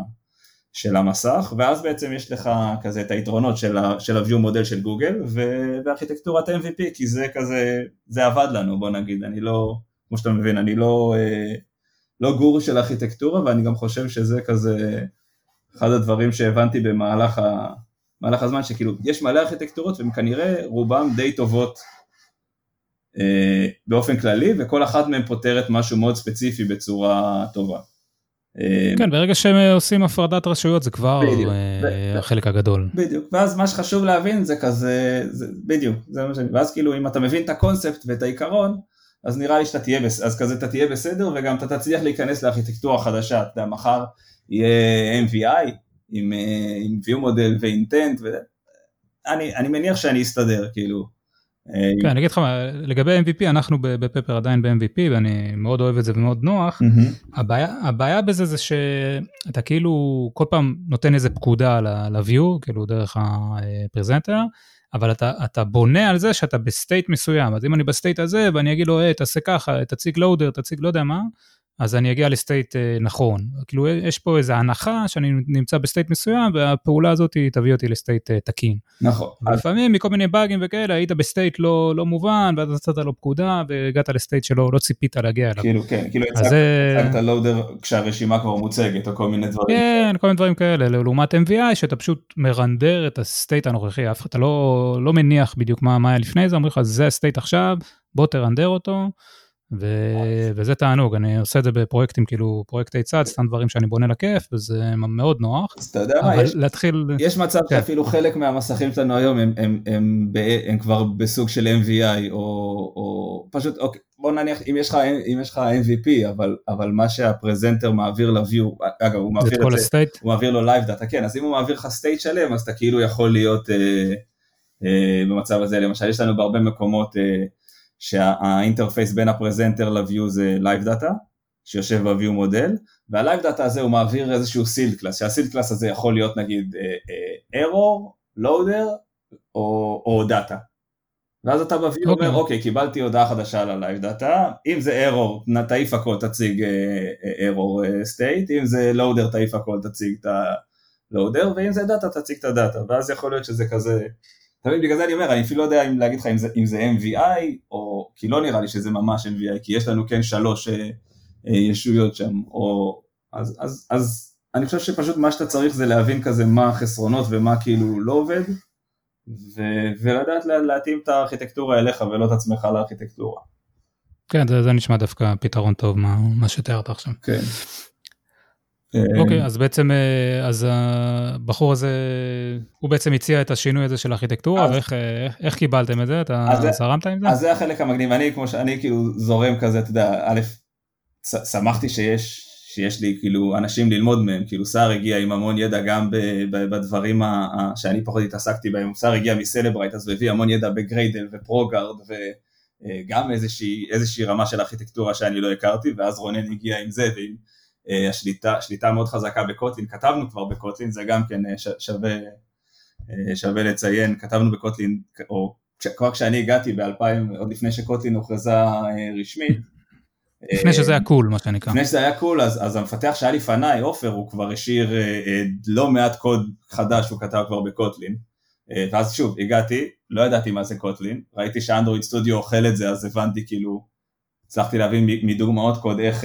של המסך, ואז בעצם יש לך כזה את היתרונות של, ה, של ה-view מודל של גוגל וארכיטקטורת MVP, כי זה כזה, זה עבד לנו בוא נגיד, אני לא, כמו שאתה מבין, אני לא, אה, לא גור של ארכיטקטורה ואני גם חושב שזה כזה אחד הדברים שהבנתי במהלך ה, מהלך הזמן, שכאילו יש מלא ארכיטקטורות והן כנראה רובן די טובות אה, באופן כללי וכל אחת מהן פותרת משהו מאוד ספציפי בצורה טובה. אה, כן, ברגע שהם אה, עושים הפרדת רשויות זה כבר בדיוק, אה, החלק הגדול. בדיוק, ואז מה שחשוב להבין זה כזה, זה, בדיוק, זה מה שאני, ואז כאילו אם אתה מבין את הקונספט ואת העיקרון, אז נראה לי שאתה תהיה, אז כזה אתה תהיה בסדר וגם אתה תצליח להיכנס לארכיטקטורה חדשה, אתה יודע, מחר יהיה MVI עם, עם view model ו-intent, ואני אני מניח שאני אסתדר, כאילו. אה, כן, אני אגיד לך מה, לגבי MVP, אנחנו ב-Pepper עדיין ב-MVP ואני מאוד אוהב את זה ומאוד נוח. הבעיה, הבעיה בזה זה שאתה כאילו כל פעם נותן איזה פקודה ל-view, כאילו דרך ה-presenter, אבל אתה, אתה בונה על זה שאתה ב-state מסוים, אז אם אני ב-state הזה ואני אגיד לו, היי, תעשה ככה, תציג loader, תציג לא יודע מה, אז אני אגיע ל-state אה, נכון. כאילו יש פה איזו הנחה שאני נמצא ב-state מסוים והפעולה הזאת תביא אותי ל-state אה, תקין. נכון. לפעמים מכל מיני באגים וכאלה היית ב-state לא, לא מובן ואז נתת לו פקודה והגעת ל-state שלא לא ציפית להגיע אליו. כאילו כן, כאילו הצגת loader כשהרשימה כבר מוצגת או כל מיני דברים. כן, כל מיני דברים כאלה, לעומת MVI שאתה פשוט מרנדר את ה-state הנוכחי, אתה לא, לא מניח בדיוק מה, מה היה לפני זה, אומרים לך זה ה-state עכשיו, בוא תרנדר אותו. ו... וזה תענוג, אני עושה את זה בפרויקטים כאילו פרויקטי צד, סתם דברים שאני בונה לכיף, וזה מאוד נוח. אז אתה יודע מה, יש, להתחיל... יש מצב כן. שאפילו חלק מהמסכים שלנו היום הם, הם, הם, הם, הם כבר בסוג של MVI, או, או פשוט, אוקיי, בוא נניח, אם יש לך, אם יש לך MVP, אבל, אבל מה שהפרזנטר מעביר ל-view, אגב, הוא מעביר את, את זה, הוא מעביר לו live data, כן, אז אם הוא מעביר לך state שלם, אז אתה כאילו יכול להיות אה, אה, במצב הזה, למשל, יש לנו בהרבה מקומות, אה, שה-interface בין ה-presenter ל-view זה Live Data, שיושב ב-view מודל, וה-Live Data הזה הוא מעביר איזשהו sealed class, שה-sealed class הזה יכול להיות נגיד uh, uh, error, loader או, או data. ואז אתה ב-view okay. אומר, אוקיי. אוקיי, קיבלתי הודעה חדשה על ה-Live Data, אם זה error, תעיף הכל, תציג uh, error state, אם זה loader, תעיף הכל, תציג את ה-loader, ואם זה data, תציג את ה-data, ואז יכול להיות שזה כזה... אתה מבין, בגלל זה אני אומר, אני אפילו לא יודע אם להגיד לך אם זה, אם זה MVI, או, כי לא נראה לי שזה ממש MVI, כי יש לנו כן שלוש אה, אה, ישויות שם, או, אז, אז, אז אני חושב שפשוט מה שאתה צריך זה להבין כזה מה החסרונות ומה כאילו לא עובד, ו, ולדעת לה, להתאים את הארכיטקטורה אליך ולא את עצמך לארכיטקטורה. כן, זה, זה נשמע דווקא פתרון טוב, מה, מה שתיארת עכשיו. כן. אוקיי, אז בעצם, אה, אז הבחור הזה, הוא בעצם הציע את השינוי הזה של הארכיטקטורה, ואיך קיבלתם את זה? אתה זרמת עם זה? אז זה החלק המגניב, אני כמו שאני כאילו זורם כזה, אתה יודע, א', שמחתי שיש, שיש לי כאילו אנשים ללמוד מהם, כאילו סער הגיע עם המון ידע גם בדברים שאני פחות התעסקתי בהם, סער הגיע מ-Cellebrite אז הוא הביא המון ידע ב-Gradle ו-ProGuard וגם איזושהי, רמה של ארכיטקטורה שאני לא הכרתי, ואז רונן הגיע עם זה ועם אה, השליטה, שליטה מאוד חזקה ב-Kotlin, כתבנו כבר ב-Kotlin, זה גם כן אה, שווה, אה, שווה לציין, כתבנו ב-Kotlin, או כבר כשאני הגעתי ב-2000, עוד לפני ש-Kotlin הוכרזה רשמית. לפני שזה היה cool, מה שנקרא. לפני שזה היה cool, אז, אז המפתח שהיה לפניי, עופר, הוא כבר השאיר לא מעט קוד חדש שהוא כתב כבר ב-Kotlin. ואז שוב, הגעתי, לא ידעתי מה זה Kotlin, ראיתי שאנדרואיד סטודיו אוכל את זה, אז הבנתי כאילו הצלחתי להבין מדוגמאות קוד איך,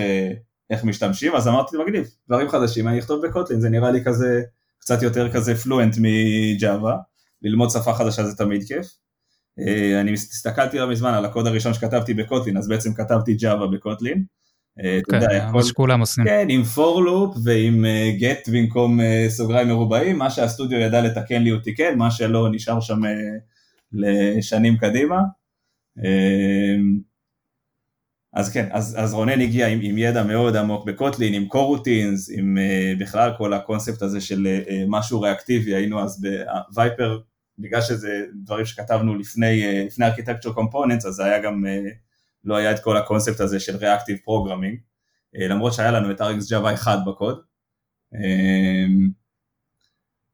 איך משתמשים, אז אמרתי מגניב, דברים חדשים, אני אכתוב בקוטלין, זה נראה לי כזה, קצת יותר כזה פלואנט מג'אווה, ללמוד שפה חדשה זה תמיד כיף. אני הסתכלתי לא מזמן על הקוד הראשון שכתבתי בקוטלין, אז בעצם כתבתי ג'אווה בקוטלין. אה, כן, מה שכולם עושים. כן, עם for loop ועם uh, get במקום סוגריים מרובעים, מה שהסטודיו ידע לתקן לי הוא תיקן, מה שלא נשאר שם לשנים קדימה. Uh, אז כן, אז, אז רונן הגיע עם, עם ידע מאוד עמוק בקוטלין, עם קורוטינס, עם uh, בכלל כל הקונספט הזה של uh, משהו ריאקטיבי, היינו אז בווייפר, בגלל שזה דברים שכתבנו לפני, uh, לפני ארכיטקטור קומפוננטס, אז זה היה גם uh, לא היה את כל הקונספט הזה של Reactive Programming, אה, למרות שהיה לנו את RX Java 1 בקוד, אה,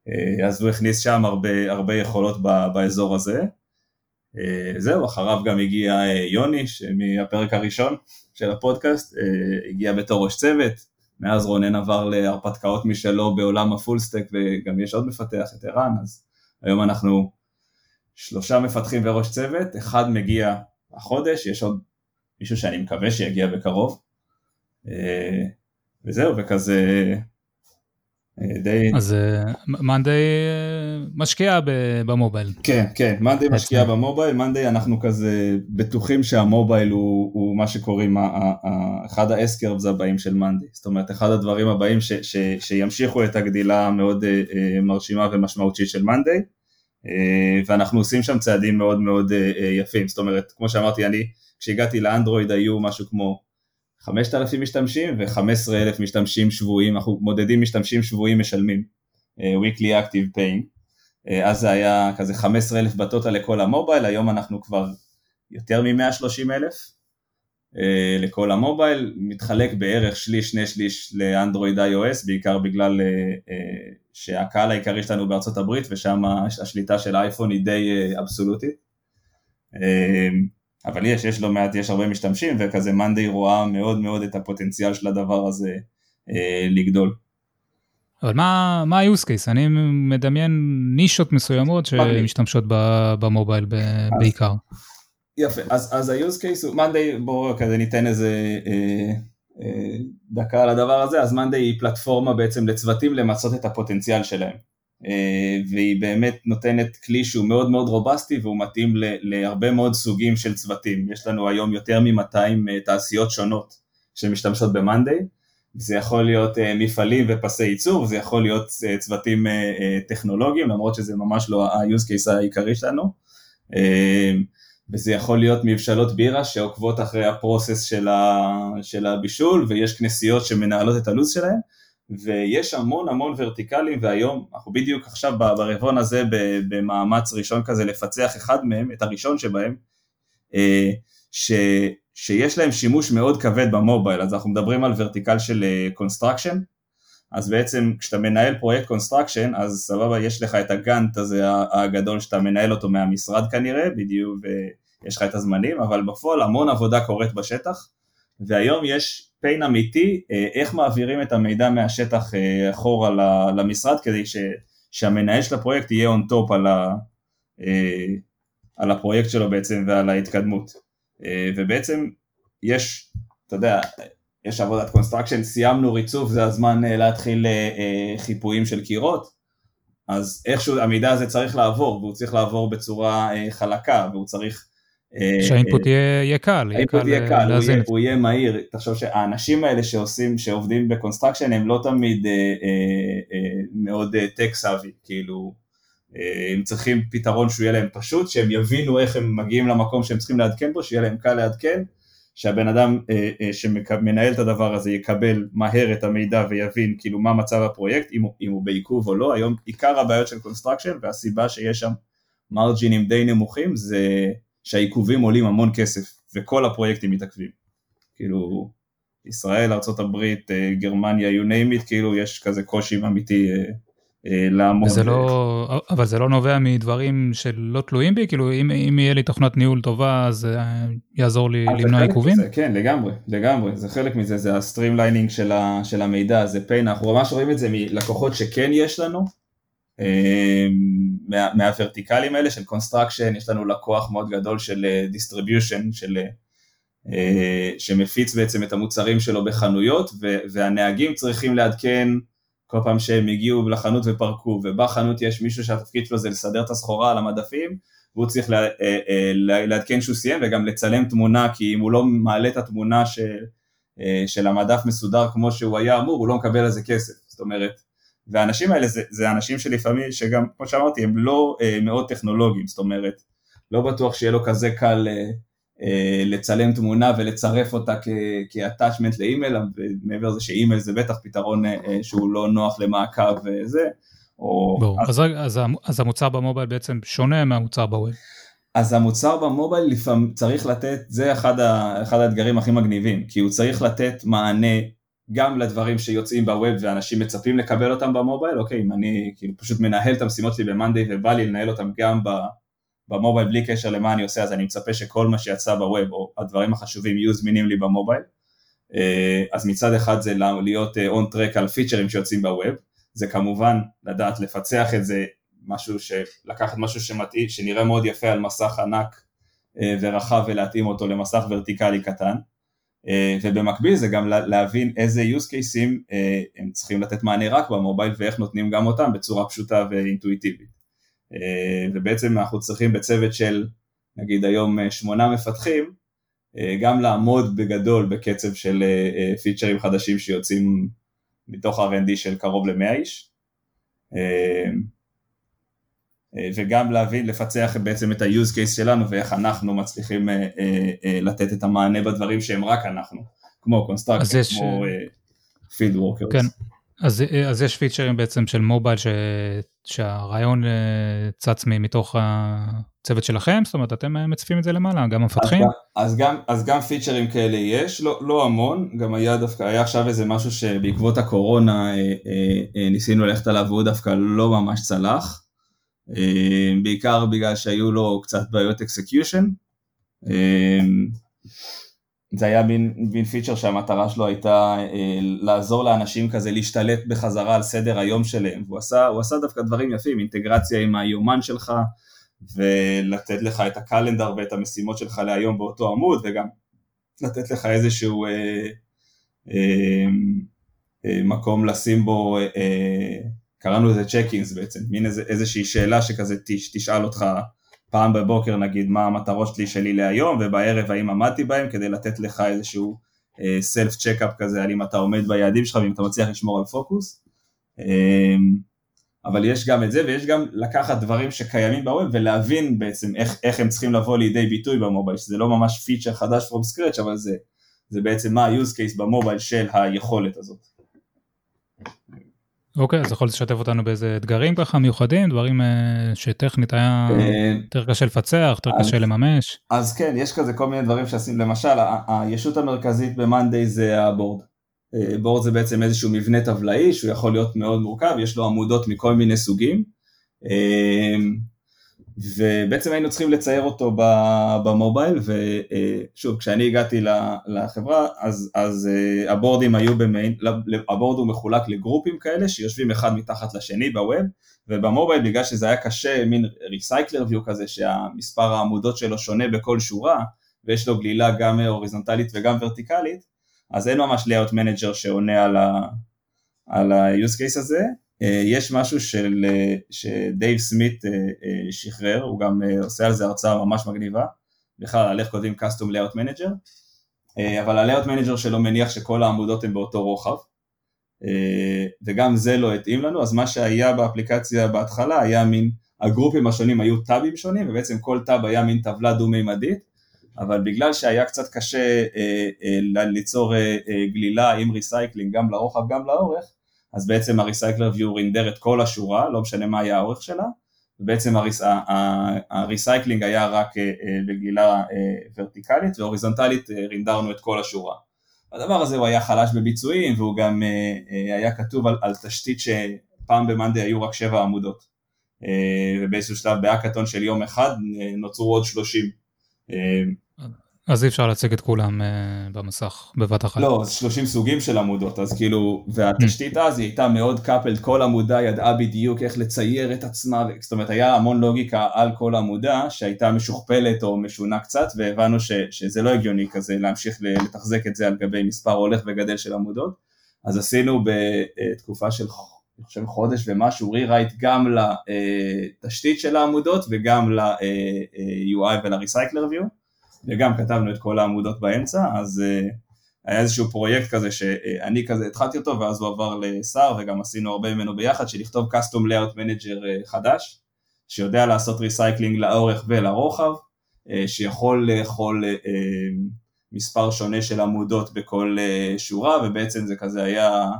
אה, אז הוא הכניס שם הרבה, הרבה יכולות באזור הזה. זהו, אחריו גם הגיע יוני, מהפרק הראשון של הפודקאסט, הגיע בתור ראש צוות, מאז רונן עבר להרפתקאות משלו בעולם הפול סטק וגם יש עוד מפתח, את ערן, אז היום אנחנו שלושה מפתחים וראש צוות, אחד מגיע החודש, יש עוד מישהו שאני מקווה שיגיע בקרוב. אה, וזהו, וכזה אה, די... אז מאנדיי אה, משקיע במובייל. כן, כן, מאנדיי משקיע במובייל, מאנדיי אנחנו כזה בטוחים שהמובייל הוא, הוא מה שקוראים אחד האסקרבס הבאים של מאנדיי, זאת אומרת אחד הדברים הבאים ש, ש, שימשיכו את הגדילה המאוד מרשימה ומשמעותית של מאנדיי, ואנחנו עושים שם צעדים מאוד מאוד יפים, זאת אומרת, כמו שאמרתי, אני כשהגעתי לאנדרואיד היו משהו כמו 5,000 משתמשים ו-15,000 משתמשים שבויים, אנחנו מודדים משתמשים שבויים משלמים, uh, weekly active paying, uh, אז זה היה כזה 15,000 בטוטל לכל המובייל, היום אנחנו כבר יותר מ-130,000 uh, לכל המובייל, מתחלק בערך שליש, שני שליש לאנדרואיד iOS, בעיקר בגלל שהקהל העיקרי שלנו בארצות הברית ושם השליטה של האייפון היא די אבסולוטית. אבל יש, יש לא מעט, יש הרבה משתמשים וכזה מאנדיי רואה מאוד מאוד את הפוטנציאל של הדבר הזה אה, לגדול. אבל מה, מה ה-use case? אני מדמיין נישות מסוימות שמשתמשות במובייל ב- אז, בעיקר. יפה, אז, אז ה-use case הוא, מאנדיי, בואו כזה ניתן איזה אה, אה, דקה על הדבר הזה, אז מאנדיי היא פלטפורמה בעצם לצוותים למצות את הפוטנציאל שלהם. אה, והיא באמת נותנת כלי שהוא מאוד מאוד רובסטי והוא מתאים להרבה מאוד סוגים של צוותים. יש לנו היום יותר מ-200 אה, תעשיות שונות שמשתמשות ב-Monday, זה יכול להיות אה, מפעלים ופסי ייצור, זה יכול להיות צוותים טכנולוגיים, למרות שזה ממש לא ה-use case העיקרי שלנו, וזה יכול להיות מבשלות בירה שעוקבות אחרי הפרוסס של הבישול, ויש כנסיות שמנהלות את הלו"ז שלהם, ויש המון המון verticals והיום אנחנו בדיוק עכשיו ברבעון הזה במאמץ ראשון כזה לפצח אחד מהם, את הראשון שבהם, אה, ש, שיש להם שימוש מאוד כבד ב-mobile, אז אנחנו מדברים על vertical של construction, אה, אז בעצם כשאתה מנהל פרויקט construction אז סבבה יש לך את ה-Gantt הזה הגדול שאתה מנהל אותו מהמשרד כנראה, בדיוק ויש לך את הזמנים, אבל בפועל המון עבודה קורית בשטח והיום יש pain אמיתי אה, איך מעבירים את המידע מהשטח אה, אחורה למשרד כדי ש, שהמנהל של הפרויקט יהיה on top על, ה, אה, על הפרויקט שלו בעצם ועל ההתקדמות. ובעצם יש, אתה יודע, יש עבודת construction, סיימנו ריצוף, זה הזמן להתחיל חיפויים של קירות, אז איכשהו המידע הזה צריך לעבור, והוא צריך לעבור בצורה חלקה, והוא צריך שה-input יהיה קל, ה-input יהיה קל, הוא יהיה, הוא יהיה מהיר, תחשוב שהאנשים האלה שעושים, שעובדים ב-construction הם לא תמיד אה, אה, אה, מאוד tech savvy, כאילו אה, הם צריכים פתרון שהוא יהיה להם פשוט, שהם יבינו איך הם מגיעים למקום שהם צריכים לעדכן בו, שיהיה להם קל לעדכן, שהבן אדם אה, אה, שמנהל את הדבר הזה יקבל מהר את המידע ויבין כאילו מה מצב הפרויקט, אם אם הוא בעיכוב או לא, היום עיקר הבעיות של construction והסיבה שיש שם margins די נמוכים זה שהעיכובים עולים המון כסף, וכל הפרויקטים מתעכבים. כאילו, ישראל, ארה"ב, אה, גרמניה, you name it, כאילו יש כזה קושי אמיתי אה, אה, לעמוד. זה לא, אבל זה לא נובע מדברים שלא תלויים בי? כאילו אם, אם יהיה לי תוכנת ניהול טובה אז יעזור לי למנוע עיכובים? מזה, כן, לגמרי, לגמרי, זה חלק מזה, זה ה streamlining של, של המידע, זה pain, אנחנו ממש רואים את זה מלקוחות שכן יש לנו, מה, מה verticals האלה של construction, יש לנו לקוח מאוד גדול של distribution, אה, של שמפיץ בעצם את המוצרים שלו בחנויות והנהגים צריכים לעדכן כל פעם שהם הגיעו לחנות ופרקו ובחנות יש מישהו שהתפקיד שלו זה לסדר את הסחורה על המדפים והוא צריך לעדכן שהוא סיים וגם לצלם תמונה כי אם הוא לא מעלה את התמונה של, של המדף מסודר כמו שהוא היה אמור הוא לא מקבל על זה כסף. זאת אומרת והאנשים האלה זה, זה אנשים שלפעמים, שגם כמו שאמרתי הם לא אה, מאוד טכנולוגיים, זאת אומרת לא בטוח שיהיה לו כזה קל אה, אה, לצלם תמונה ולצרף אותה כ-attachment לאימייל, ומעבר לזה שאימייל זה בטח פתרון אה, אה שהוא לא נוח למעקב וזה. או... ברור, אז, אז, אז המוצר במובייל בעצם שונה מהמוצר בווב. אז המוצר במובייל לפעמים צריך לתת, זה אחד, ה, אחד האתגרים הכי מגניבים, כי הוא צריך לתת מענה גם לדברים שיוצאים בווב ואנשים מצפים לקבל אותם במובייל, אוקיי, אם אני כאילו פשוט מנהל את המשימות שלי במאנדיי ובא לי לנהל אותם גם במובייל בלי קשר למה אני עושה, אז אני מצפה שכל מה שיצא בווב או הדברים החשובים יהיו זמינים לי במובייל. אה, אז מצד אחד זה להיות און אה, טרק על פיצ'רים שיוצאים בווב, זה כמובן לדעת לפצח את זה, משהו לקחת משהו שמתאים, שנראה מאוד יפה על מסך ענק אה, ורחב ולהתאים אותו למסך ורטיקלי קטן. אה, ובמקביל זה גם להבין איזה use cases אה, הם צריכים לתת מענה רק במובייל ואיך נותנים גם אותם בצורה פשוטה ואינטואיטיבית. אה, ובעצם אנחנו צריכים בצוות של נגיד היום שמונה מפתחים גם לעמוד בגדול בקצב של פיצ'רים חדשים שיוצאים מתוך R&D של קרוב ל-100 איש. אה, וגם להבין, לפצח בעצם את ה-use case שלנו ואיך אנחנו מצליחים אה, אה, לתת את המענה בדברים שהם רק אנחנו, כמו קונסטרקציה, כמו פיד וורקרס. כן, אז, אז יש פיצ'רים בעצם של מובייל ש, שהרעיון צץ מתוך הצוות שלכם, זאת אומרת אתם מצפים את זה למעלה, גם המפתחים? אז, אז, גם, אז גם פיצ'רים כאלה יש, לא, לא המון, גם היה דווקא, היה עכשיו איזה משהו שבעקבות הקורונה אה, אה, אה, ניסינו ללכת עליו והוא דווקא לא ממש צלח. אה, בעיקר בגלל שהיו לו קצת בעיות execution. אה, זה היה מין, פיצ'ר שהמטרה שלו הייתה אה, לעזור לאנשים כזה להשתלט בחזרה על סדר היום שלהם, והוא עשה, עשה דווקא דברים יפים, אינטגרציה עם היומן שלך, ולתת לך את ה calendar ואת המשימות שלך להיום באותו עמוד, וגם לתת לך איזשהו אה, אה, אה, מקום לשים בו אה, קראנו לזה check-ins בעצם, מין איזה, איזושהי שאלה שכזה תש, תשאל אותך פעם בבוקר נגיד מה המטרות שלי שלי להיום ובערב האם עמדתי בהם כדי לתת לך איזשהו self uh, checkup כזה על אם אתה עומד ביעדים שלך ואם אתה מצליח לשמור על פוקוס. Um, אבל יש גם את זה ויש גם לקחת דברים שקיימים ב web ולהבין בעצם איך, איך הם צריכים לבוא לידי ביטוי ב mobile, שזה לא ממש פיצ'ר חדש from scratch אבל זה, זה בעצם מה ה-use case ב mobile של היכולת הזאת. אוקיי, אז יכול לשתף אותנו באיזה אתגרים ככה מיוחדים, דברים אה, שטכנית היה אה, יותר קשה לפצח, יותר קשה לממש? אז כן, יש כזה כל מיני דברים שעשינו, למשל, הישות המרכזית ב-Monday זה הבורד. בורד זה בעצם איזשהו מבנה טבלאי שהוא יכול להיות מאוד מורכב, יש לו עמודות מכל מיני סוגים. ובעצם היינו צריכים לצייר אותו במובייל, ושוב, כשאני הגעתי לחברה, אז, אז אה, הבורדים היו במיין, הבורד הוא מחולק לגרופים כאלה, שיושבים אחד מתחת לשני בווב, ובמובייל, בגלל שזה היה קשה, מין ריסייקלר ויו כזה, שהמספר העמודות שלו שונה בכל שורה, ויש לו גלילה גם הוריזונטלית וגם ורטיקלית, אז אין ממש layout manager שעונה על ה-use case הזה, אה, יש משהו של, אה, שדייב סמית אה, שחרר, הוא גם עושה על זה הרצאה ממש מגניבה, בכלל על איך כותבים custom layout manager, אבל ה-layout manager שלו מניח שכל העמודות הן באותו רוחב, וגם זה לא התאים לנו, אז מה שהיה באפליקציה בהתחלה היה מין, הגרופים השונים היו טאבים שונים, ובעצם כל טאב היה מין טבלה דו-מימדית, אבל בגלל שהיה קצת קשה ליצור גלילה עם recycling גם לרוחב גם לאורך, אז בעצם ה Recycler View רינדר את כל השורה, לא משנה מה היה האורך שלה, ובעצם ה recycling היה רק אה, אה, בגלילה אה, ורטיקלית, והוריזונטלית רינדרנו את כל השורה. הדבר הזה הוא היה חלש בביצועים, והוא גם היה כתוב על, על תשתית שפעם במאנדי היו רק שבע עמודות. ובאיזשהו שלב באקתון של יום אחד נוצרו עוד שלושים. אז אי אפשר להציג את כולם uh, במסך בבת אחת. לא, 30 סוגים של עמודות, אז כאילו, והתשתית אז היא הייתה מאוד קאפלד, כל עמודה ידעה בדיוק איך לצייר את עצמה, זאת אומרת היה המון לוגיקה על כל עמודה שהייתה משוכפלת או משונה קצת, והבנו ש, שזה לא הגיוני כזה להמשיך לתחזק את זה על גבי מספר הולך וגדל של עמודות, אז עשינו בתקופה של אני חושב חודש ומשהו rewrite גם לתשתית של העמודות וגם ל-UI ול-Recycler View וגם כתבנו את כל העמודות באמצע אז היה איזשהו פרויקט כזה שאני כזה התחלתי אותו ואז הוא עבר לשר וגם עשינו הרבה ממנו ביחד של לכתוב custom layout manager חדש שיודע לעשות recycling לאורך ולרוחב שיכול לאכול מספר שונה של עמודות בכל שורה ובעצם זה כזה היה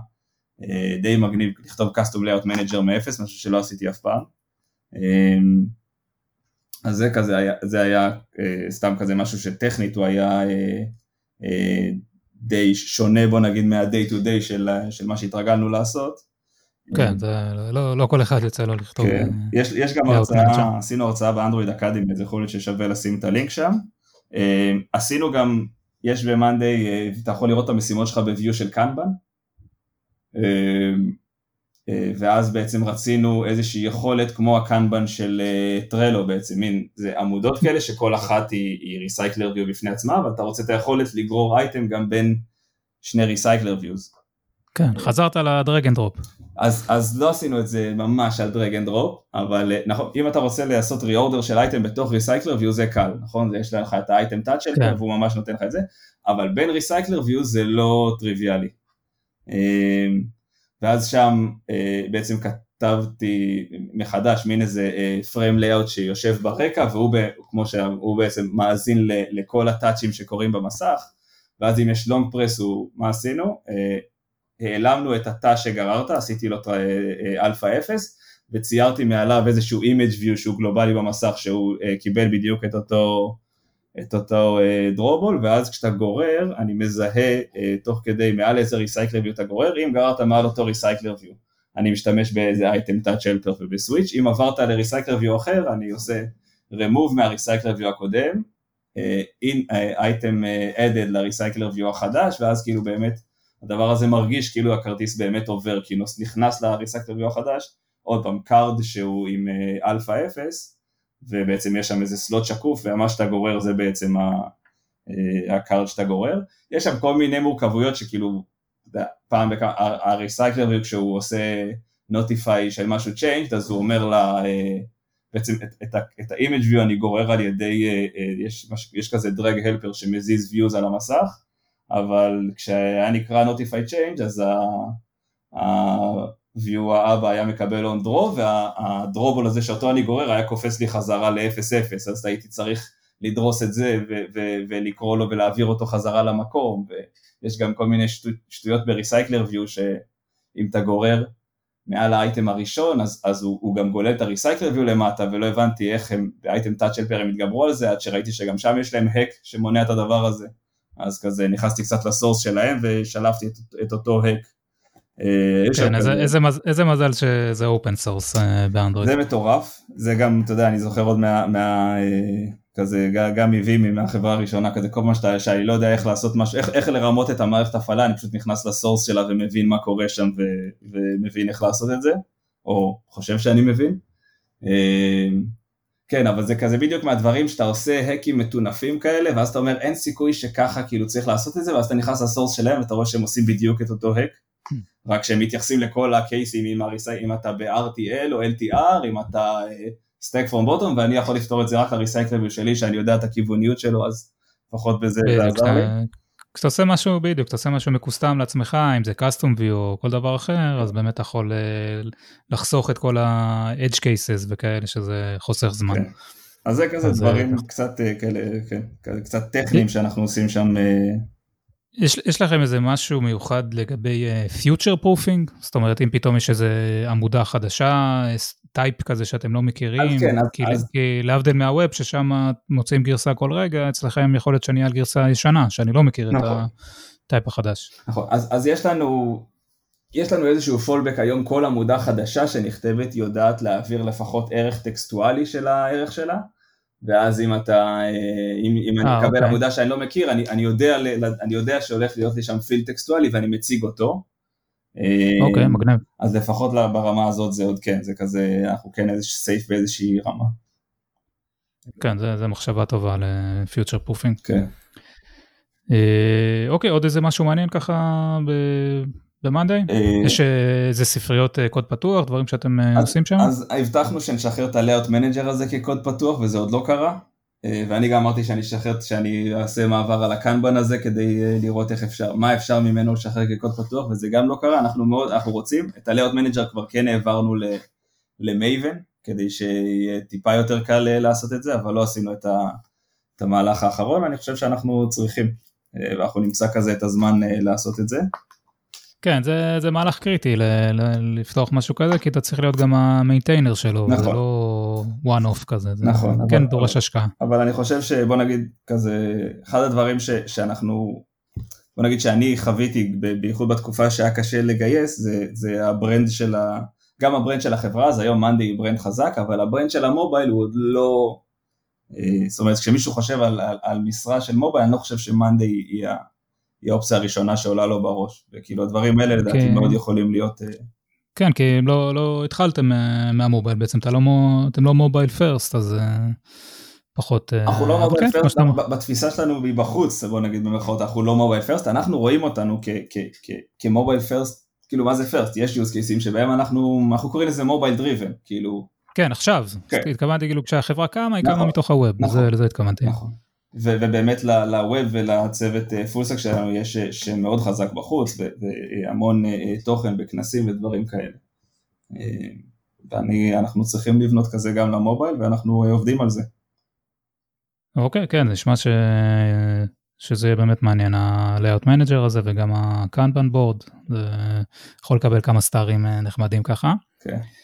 אה, די מגניב לכתוב custom layout manager מאפס, משהו שלא עשיתי אף פעם. אז זה כזה היה, זה היה אה, סתם כזה משהו שטכנית הוא היה אה, די שונה בוא נגיד מה-day to day של, של מה שהתרגלנו לעשות. כן, זה לא, לא כל אחד יוצא לו לכתוב. כן. יש, יש גם הרצאה, עשינו הרצאה באנדרואיד אקאדמי, אז יכול להיות ששווה לשים את הלינק שם. עשינו גם, יש ב-Monday, אתה יכול לראות את המשימות שלך ב-view של קנבן, אה, ואז בעצם רצינו איזושהי יכולת כמו הקנבן של אה, Trello בעצם, מין זה עמודות כאלה שכל אחת היא, היא Recycler View בפני עצמה, אבל אתה רוצה את היכולת לגרור אייטם גם בין שני Recycler Views. כן, חזרת ל drag and drop. אז, אז לא עשינו את זה ממש על drag and drop, אבל אה, נכון, אם אתה רוצה לעשות reorder של אייטם בתוך Recycler View זה קל, נכון? יש לך את ה item touch כן. והוא ממש נותן לך את זה, אבל בין Recycler View זה לא טריוויאלי. ואז שם אה, בעצם כתבתי מחדש מין איזה frame אה, layout שיושב ברקע והוא כמו שהוא בעצם מאזין לכל ה touchים שקורים במסך ואז אם יש long press הוא מה עשינו? אה, העלמנו את התא שגררת, עשיתי לו אלפא 0 וציירתי מעליו איזשהו image view שהוא גלובלי במסך שהוא קיבל בדיוק את אותו את אותו אה, drawable ואז כשאתה גורר אני מזהה אה, תוך כדי מעל איזה Recycler View אתה גורר אם גררת מעל אותו Recycler View אני משתמש באיזה item touch helper וב switch אם עברת ל Recycler View אחר אני עושה remove מה Recycler View הקודם אה, item added ל Recycler View החדש ואז כאילו באמת הדבר הזה מרגיש כאילו הכרטיס באמת עובר כאילו נכנס ל Recycler View החדש. עוד פעם card שהוא עם אלפא 0 ובעצם יש שם איזה slot שקוף ומה שאתה גורר זה בעצם אה, ה card שאתה גורר. יש שם כל מיני מורכבויות שכאילו פעם בכמה, ה recycler כשהוא עושה notify של משהו changed אז הוא אומר לה אה, בעצם את, את, את ה-image view אני גורר על ידי, אה, יש, יש כזה drag helper שמזיז views על המסך אבל כשהיה נקרא notify change אז ה, view האבא היה מקבל on draw והדרובול הזה שאותו אני גורר היה קופץ לי חזרה ל-0-0 אז הייתי צריך לדרוס את זה ו- ו- ולקרוא לו ולהעביר אותו חזרה למקום ויש גם כל מיני שטו- שטויות בריסייקלר ויו שאם אתה גורר מעל האייטם הראשון אז, אז הוא, הוא גם גולל את הריסייקלר ויו למטה ולא הבנתי איך הם באייטם טאצ' אלפר הם התגברו על זה עד שראיתי שגם שם יש להם האק שמונע את הדבר הזה. אז כזה נכנסתי קצת ל source שלהם ושלפתי את, את אותו hack כן, איזה, איזה, מז, איזה מזל שזה open source באנדרואיד. זה מטורף, זה גם, אתה יודע, אני זוכר עוד מה, מה אה, כזה, גם מבימי מהחברה הראשונה, כזה כל מה שאתה, שאני לא יודע איך לעשות משהו, איך, איך לרמות את המערכת הפעלה, אני פשוט נכנס ל source שלה ומבין מה קורה שם ו, ומבין איך לעשות את זה, או חושב שאני מבין. אה, כן, אבל זה כזה בדיוק מהדברים שאתה עושה האקים מטונפים כאלה, ואז אתה אומר אין סיכוי שככה כאילו צריך לעשות את זה, ואז אתה נכנס לסורס שלהם ואתה רואה שהם עושים בדיוק את אותו האק. רק שהם מתייחסים לכל הקייסים אם, הריסי, אם אתה ב-RTL או LTR, אם אתה סטייק פרום בוטום, ואני יכול לפתור את זה רק לריסייקלבל שלי, שאני יודע את הכיווניות שלו, אז לפחות בזה זה עזר לי. כשאתה עושה משהו בדיוק, אתה עושה משהו מקוסטם לעצמך, אם זה custom view או כל דבר אחר, אז באמת אתה יכול אה, לחסוך את כל ה-edge cases וכאלה, שזה חוסך זמן. כן. אז זה כזה אז דברים זה... קצת אה, כאלה, כן, קצת טכניים שאנחנו עושים שם אה, יש, יש לכם איזה משהו מיוחד לגבי future uh, proofing? זאת אומרת אם פתאום יש איזה עמודה חדשה, type כזה שאתם לא מכירים, אז כן, אז, כי, אז... כי להבדיל מה web ששם מוצאים גרסה כל רגע, אצלכם יכול להיות שאני על גרסה ישנה, שאני לא מכיר נכון. את ה type החדש. נכון, אז, אז יש לנו, יש לנו איזשהו fallback היום, כל עמודה חדשה שנכתבת יודעת להעביר לפחות ערך טקסטואלי של הערך שלה, ואז אם אתה, אם, אם אני אקבל אוקיי. עמודה שאני לא מכיר, אני, אני, יודע, אני יודע שהולך להיות לי שם field טקסטואלי ואני מציג אותו. אוקיי, מגניב. אז לפחות ברמה הזאת זה עוד כן, זה כזה, אנחנו כן איזה safe באיזושהי רמה. כן, זה, זה מחשבה טובה ל future proofing. כן. אה, אוקיי, עוד איזה משהו מעניין ככה במאנדיי? אה, יש איזה ספריות אה, קוד פתוח, דברים שאתם עושים שם? אז הבטחנו שנשחרר את ה-layout manager הזה כקוד פתוח וזה עוד לא קרה. ואני גם אמרתי שאני אשחרר, שאני אעשה מעבר על הקנבן הזה כדי לראות איך אפשר, מה אפשר ממנו לשחרר כקוד פתוח וזה גם לא קרה, אנחנו מאוד, אנחנו רוצים, את ה-layout manager כבר כן העברנו למייבן, כדי שיהיה טיפה יותר קל לעשות את זה, אבל לא עשינו את, ה, את המהלך האחרון, אני חושב שאנחנו צריכים, ואנחנו נמצא כזה את הזמן לעשות את זה. כן, זה, זה מהלך קריטי ל, ל, לפתוח משהו כזה, כי אתה צריך להיות גם ה maintainer שלו, נכון. זה לא one off כזה, זה נכון, כן אבל, דורש השקעה. אבל אני חושב שבוא נגיד כזה, אחד הדברים ש, שאנחנו, בוא נגיד שאני חוויתי, בייחוד בתקופה שהיה קשה לגייס, זה, זה ה brand של ה... גם ה brand של החברה, אז היום Monday היא brand חזק, אבל ה brand של המובייל הוא עוד לא... זאת אומרת, כשמישהו חושב על, על, על משרה של מובייל, אני לא חושב ש Monday היא, היא האופציה הראשונה שעולה לו בראש, וכאילו הדברים האלה לדעתי כן. מאוד יכולים להיות... כן, כי לא, לא התחלתם מהמובייל בעצם, אתה לא, אתם לא mobile first, אז פחות... אנחנו לא מובייל פרסט, בתפיסה שלנו מבחוץ, בוא נגיד במרכאות, אנחנו לא mobile first, אנחנו רואים אותנו כ mobile first כאילו מה זה first, יש use cases שבהם אנחנו, אנחנו קוראים לזה mobile driven, כאילו. כן, עכשיו, כן. התכוונתי כאילו כשהחברה קמה, היא נכון, קמה מתוך הווב, נכון, לזה התכוונתי. נכון. ו- ובאמת לווב ולצוות פולסק שלנו יש שמאוד חזק בחוץ, והמון תוכן בכנסים ודברים כאלה. ואנחנו צריכים לבנות כזה גם למובייל, ואנחנו עובדים על זה. אוקיי, כן, זה נשמע ש... שזה יהיה באמת מעניין ה-layout manager הזה וגם ה-kanban board, זה יכול לקבל כמה סטארים אה, נחמדים ככה. כן. Okay.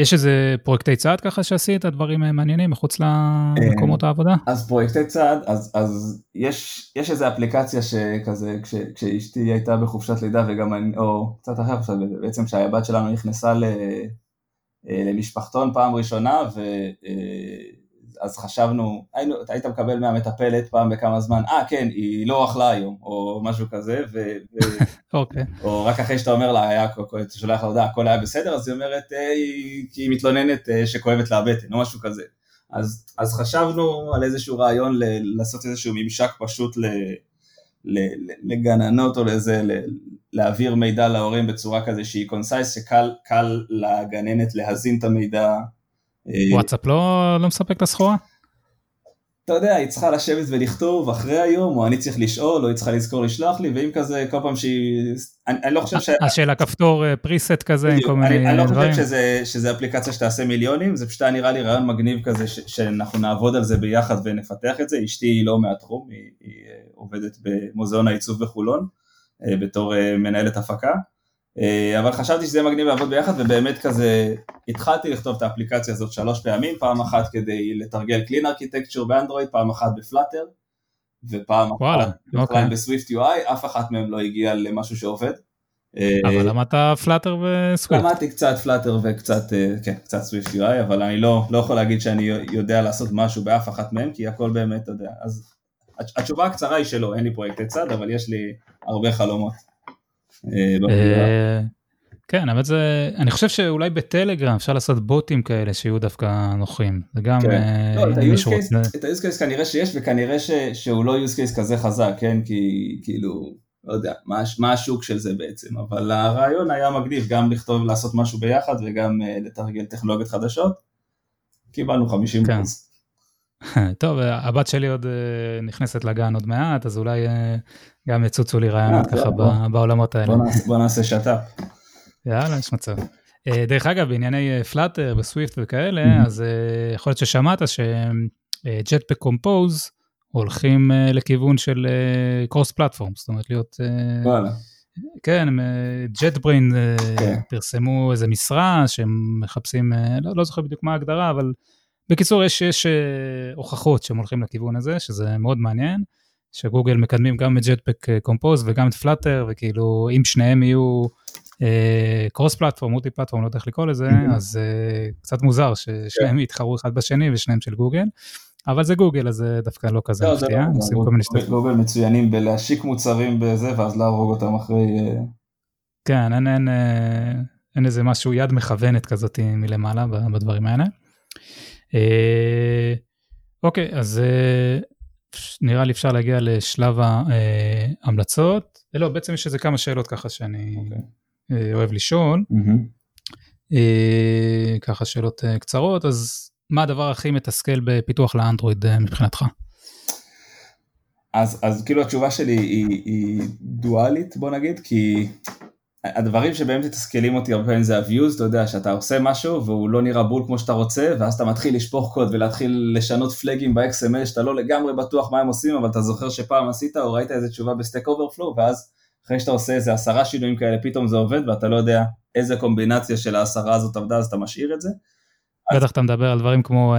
יש איזה פרויקטי צעד ככה שעשית, דברים אה, מעניינים מחוץ למקומות העבודה? אז פרויקטי צעד, אז, אז יש, יש איזה אפליקציה שכזה, כש, כשאשתי הייתה בחופשת לידה וגם אני, או קצת אחר עכשיו, בעצם כשהבת שלנו נכנסה ל, למשפחתון פעם ראשונה, ו... אז חשבנו, היינו, היית מקבל מהמטפלת פעם בכמה זמן, אה כן, היא לא אכלה היום, או משהו כזה, ו... ו okay. אוקיי. או רק אחרי שאתה אומר לה, היה, אתה שולח לה הודעה, הכל היה בסדר, אז היא אומרת, אה, כי היא מתלוננת אה, שכואבת לה הבטן, או משהו כזה. אז, אז חשבנו על איזשהו רעיון ל, לעשות איזשהו ממשק פשוט ל, ל, לגננות או לזה, ל, להעביר מידע להורים בצורה כזה שהיא concise, שקל לגננת להזין את המידע וואטסאפ לא, לא מספק את הסחורה? אתה יודע, היא צריכה לשבת ולכתוב אחרי היום, או אני צריך לשאול, או היא צריכה לזכור לשלוח לי, ואם כזה, כל פעם שהיא... אני, אני לא חושב ש... השאלה אה, כפתור פריסט כזה, עם כל מיני דברים. אני לא חושב שזה, שזה אפליקציה שתעשה מיליונים, זה פשוט היה נראה לי רעיון מגניב כזה, ש, שאנחנו נעבוד על זה ביחד ונפתח את זה. אשתי היא לא מהתחום, היא, היא אה, עובדת במוזיאון העיצוב בחולון, בתור מנהלת הפקה. אה, אבל חשבתי שזה מגניב לעבוד ביחד ובאמת כזה התחלתי לכתוב את האפליקציה הזאת שלוש פעמים, פעם אחת כדי לתרגל קלין ארכיטקצ'ר באנדרואיד, פעם אחת בפלאטר ופעם וואלה, אחת אוקיי. בסוויפט UI, אף אחת מהם לא הגיעה למשהו שעובד. אבל אה, למדת פלאטר וסוויפט. למדתי קצת פלאטר וקצת, אה, כן, קצת סוויפט UI, אבל אני לא, לא יכול להגיד שאני יודע לעשות משהו באף אחת מהם, כי הכל באמת, אתה יודע, אז התשובה הקצרה היא שלא, אין לי פרויקטי צד, אבל יש לי הרבה חלומות. אה, כן, אבל זה, אני חושב שאולי בטלגרם אפשר לעשות בוטים כאלה שיהיו דווקא נוחים, זה גם כן. אה, לא, את ה-use case כנראה שיש וכנראה שהוא לא use case כזה חזק, כן, כי כאילו, לא יודע, מה השוק של זה בעצם, אבל הרעיון היה מגניב, גם לכתוב, לעשות משהו ביחד וגם אה, לתרגל טכנולוגיות חדשות, קיבלנו 50 כן. טוב, הבת שלי עוד נכנסת לגן עוד מעט, אז אולי גם יצוצו לי רעיונות ככה בעולמות האלה. בוא נעשה שת"פ. יאללה, יש מצב. דרך אגב, בענייני פלאטר וסוויפט וכאלה, אז יכול להיות ששמעת ש Jetpack Compose הולכים לכיוון של cross platform, זאת אומרת להיות... וואלה. כן, JetBrains כן. פרסמו איזה משרה שהם מחפשים, לא, לא זוכר בדיוק מה ההגדרה, אבל בקיצור יש, יש הוכחות שהם הולכים לכיוון הזה, שזה מאוד מעניין. שגוגל מקדמים גם את Jetpack Compose וגם את Flutter, וכאילו אם שניהם יהיו קרוס פלטפורם, מולטי פלטפורם, לא יודע איך לקרוא לזה, Mhm. אז אה, קצת מוזר ששניהם יתחרו אחד בשני ושניהם של גוגל, אבל זה גוגל אז זה דווקא לא כזה לא, מפתיע, לא, עושים כל מיני שטויות. גוגל מצוינים בלהשיק מוצרים בזה ואז להרוג אותם אחרי... אה, כן, אין, אין, אה, אין איזה משהו, יד מכוונת כזאת מלמעלה בדברים האלה. אה, אוקיי, אז אה, נראה לי אפשר להגיע לשלב ההמלצות. אה, לא, בעצם יש איזה כמה שאלות ככה שאני אוקיי. אה, אוהב לשאול. אה, ככה שאלות קצרות, אז מה הדבר הכי מתסכל בפיתוח לאנדרואיד מבחינתך? אז, אז כאילו התשובה שלי היא, היא דואלית בוא נגיד, כי הדברים שבהם מתסכלים אותי הרבה פעמים זה ה-views, אתה יודע שאתה עושה משהו והוא לא נראה בול כמו שאתה רוצה, ואז אתה מתחיל לשפוך קוד ולהתחיל לשנות flags ב-XML שאתה לא לגמרי בטוח מה הם עושים, אבל אתה זוכר שפעם עשית או ראית איזה תשובה ב Stack Overflow, ואז אחרי שאתה עושה איזה עשרה שינויים כאלה פתאום זה עובד ואתה לא יודע איזה קומבינציה של העשרה הזאת עבדה אז אתה משאיר את זה. בטח אתה מדבר על דברים כמו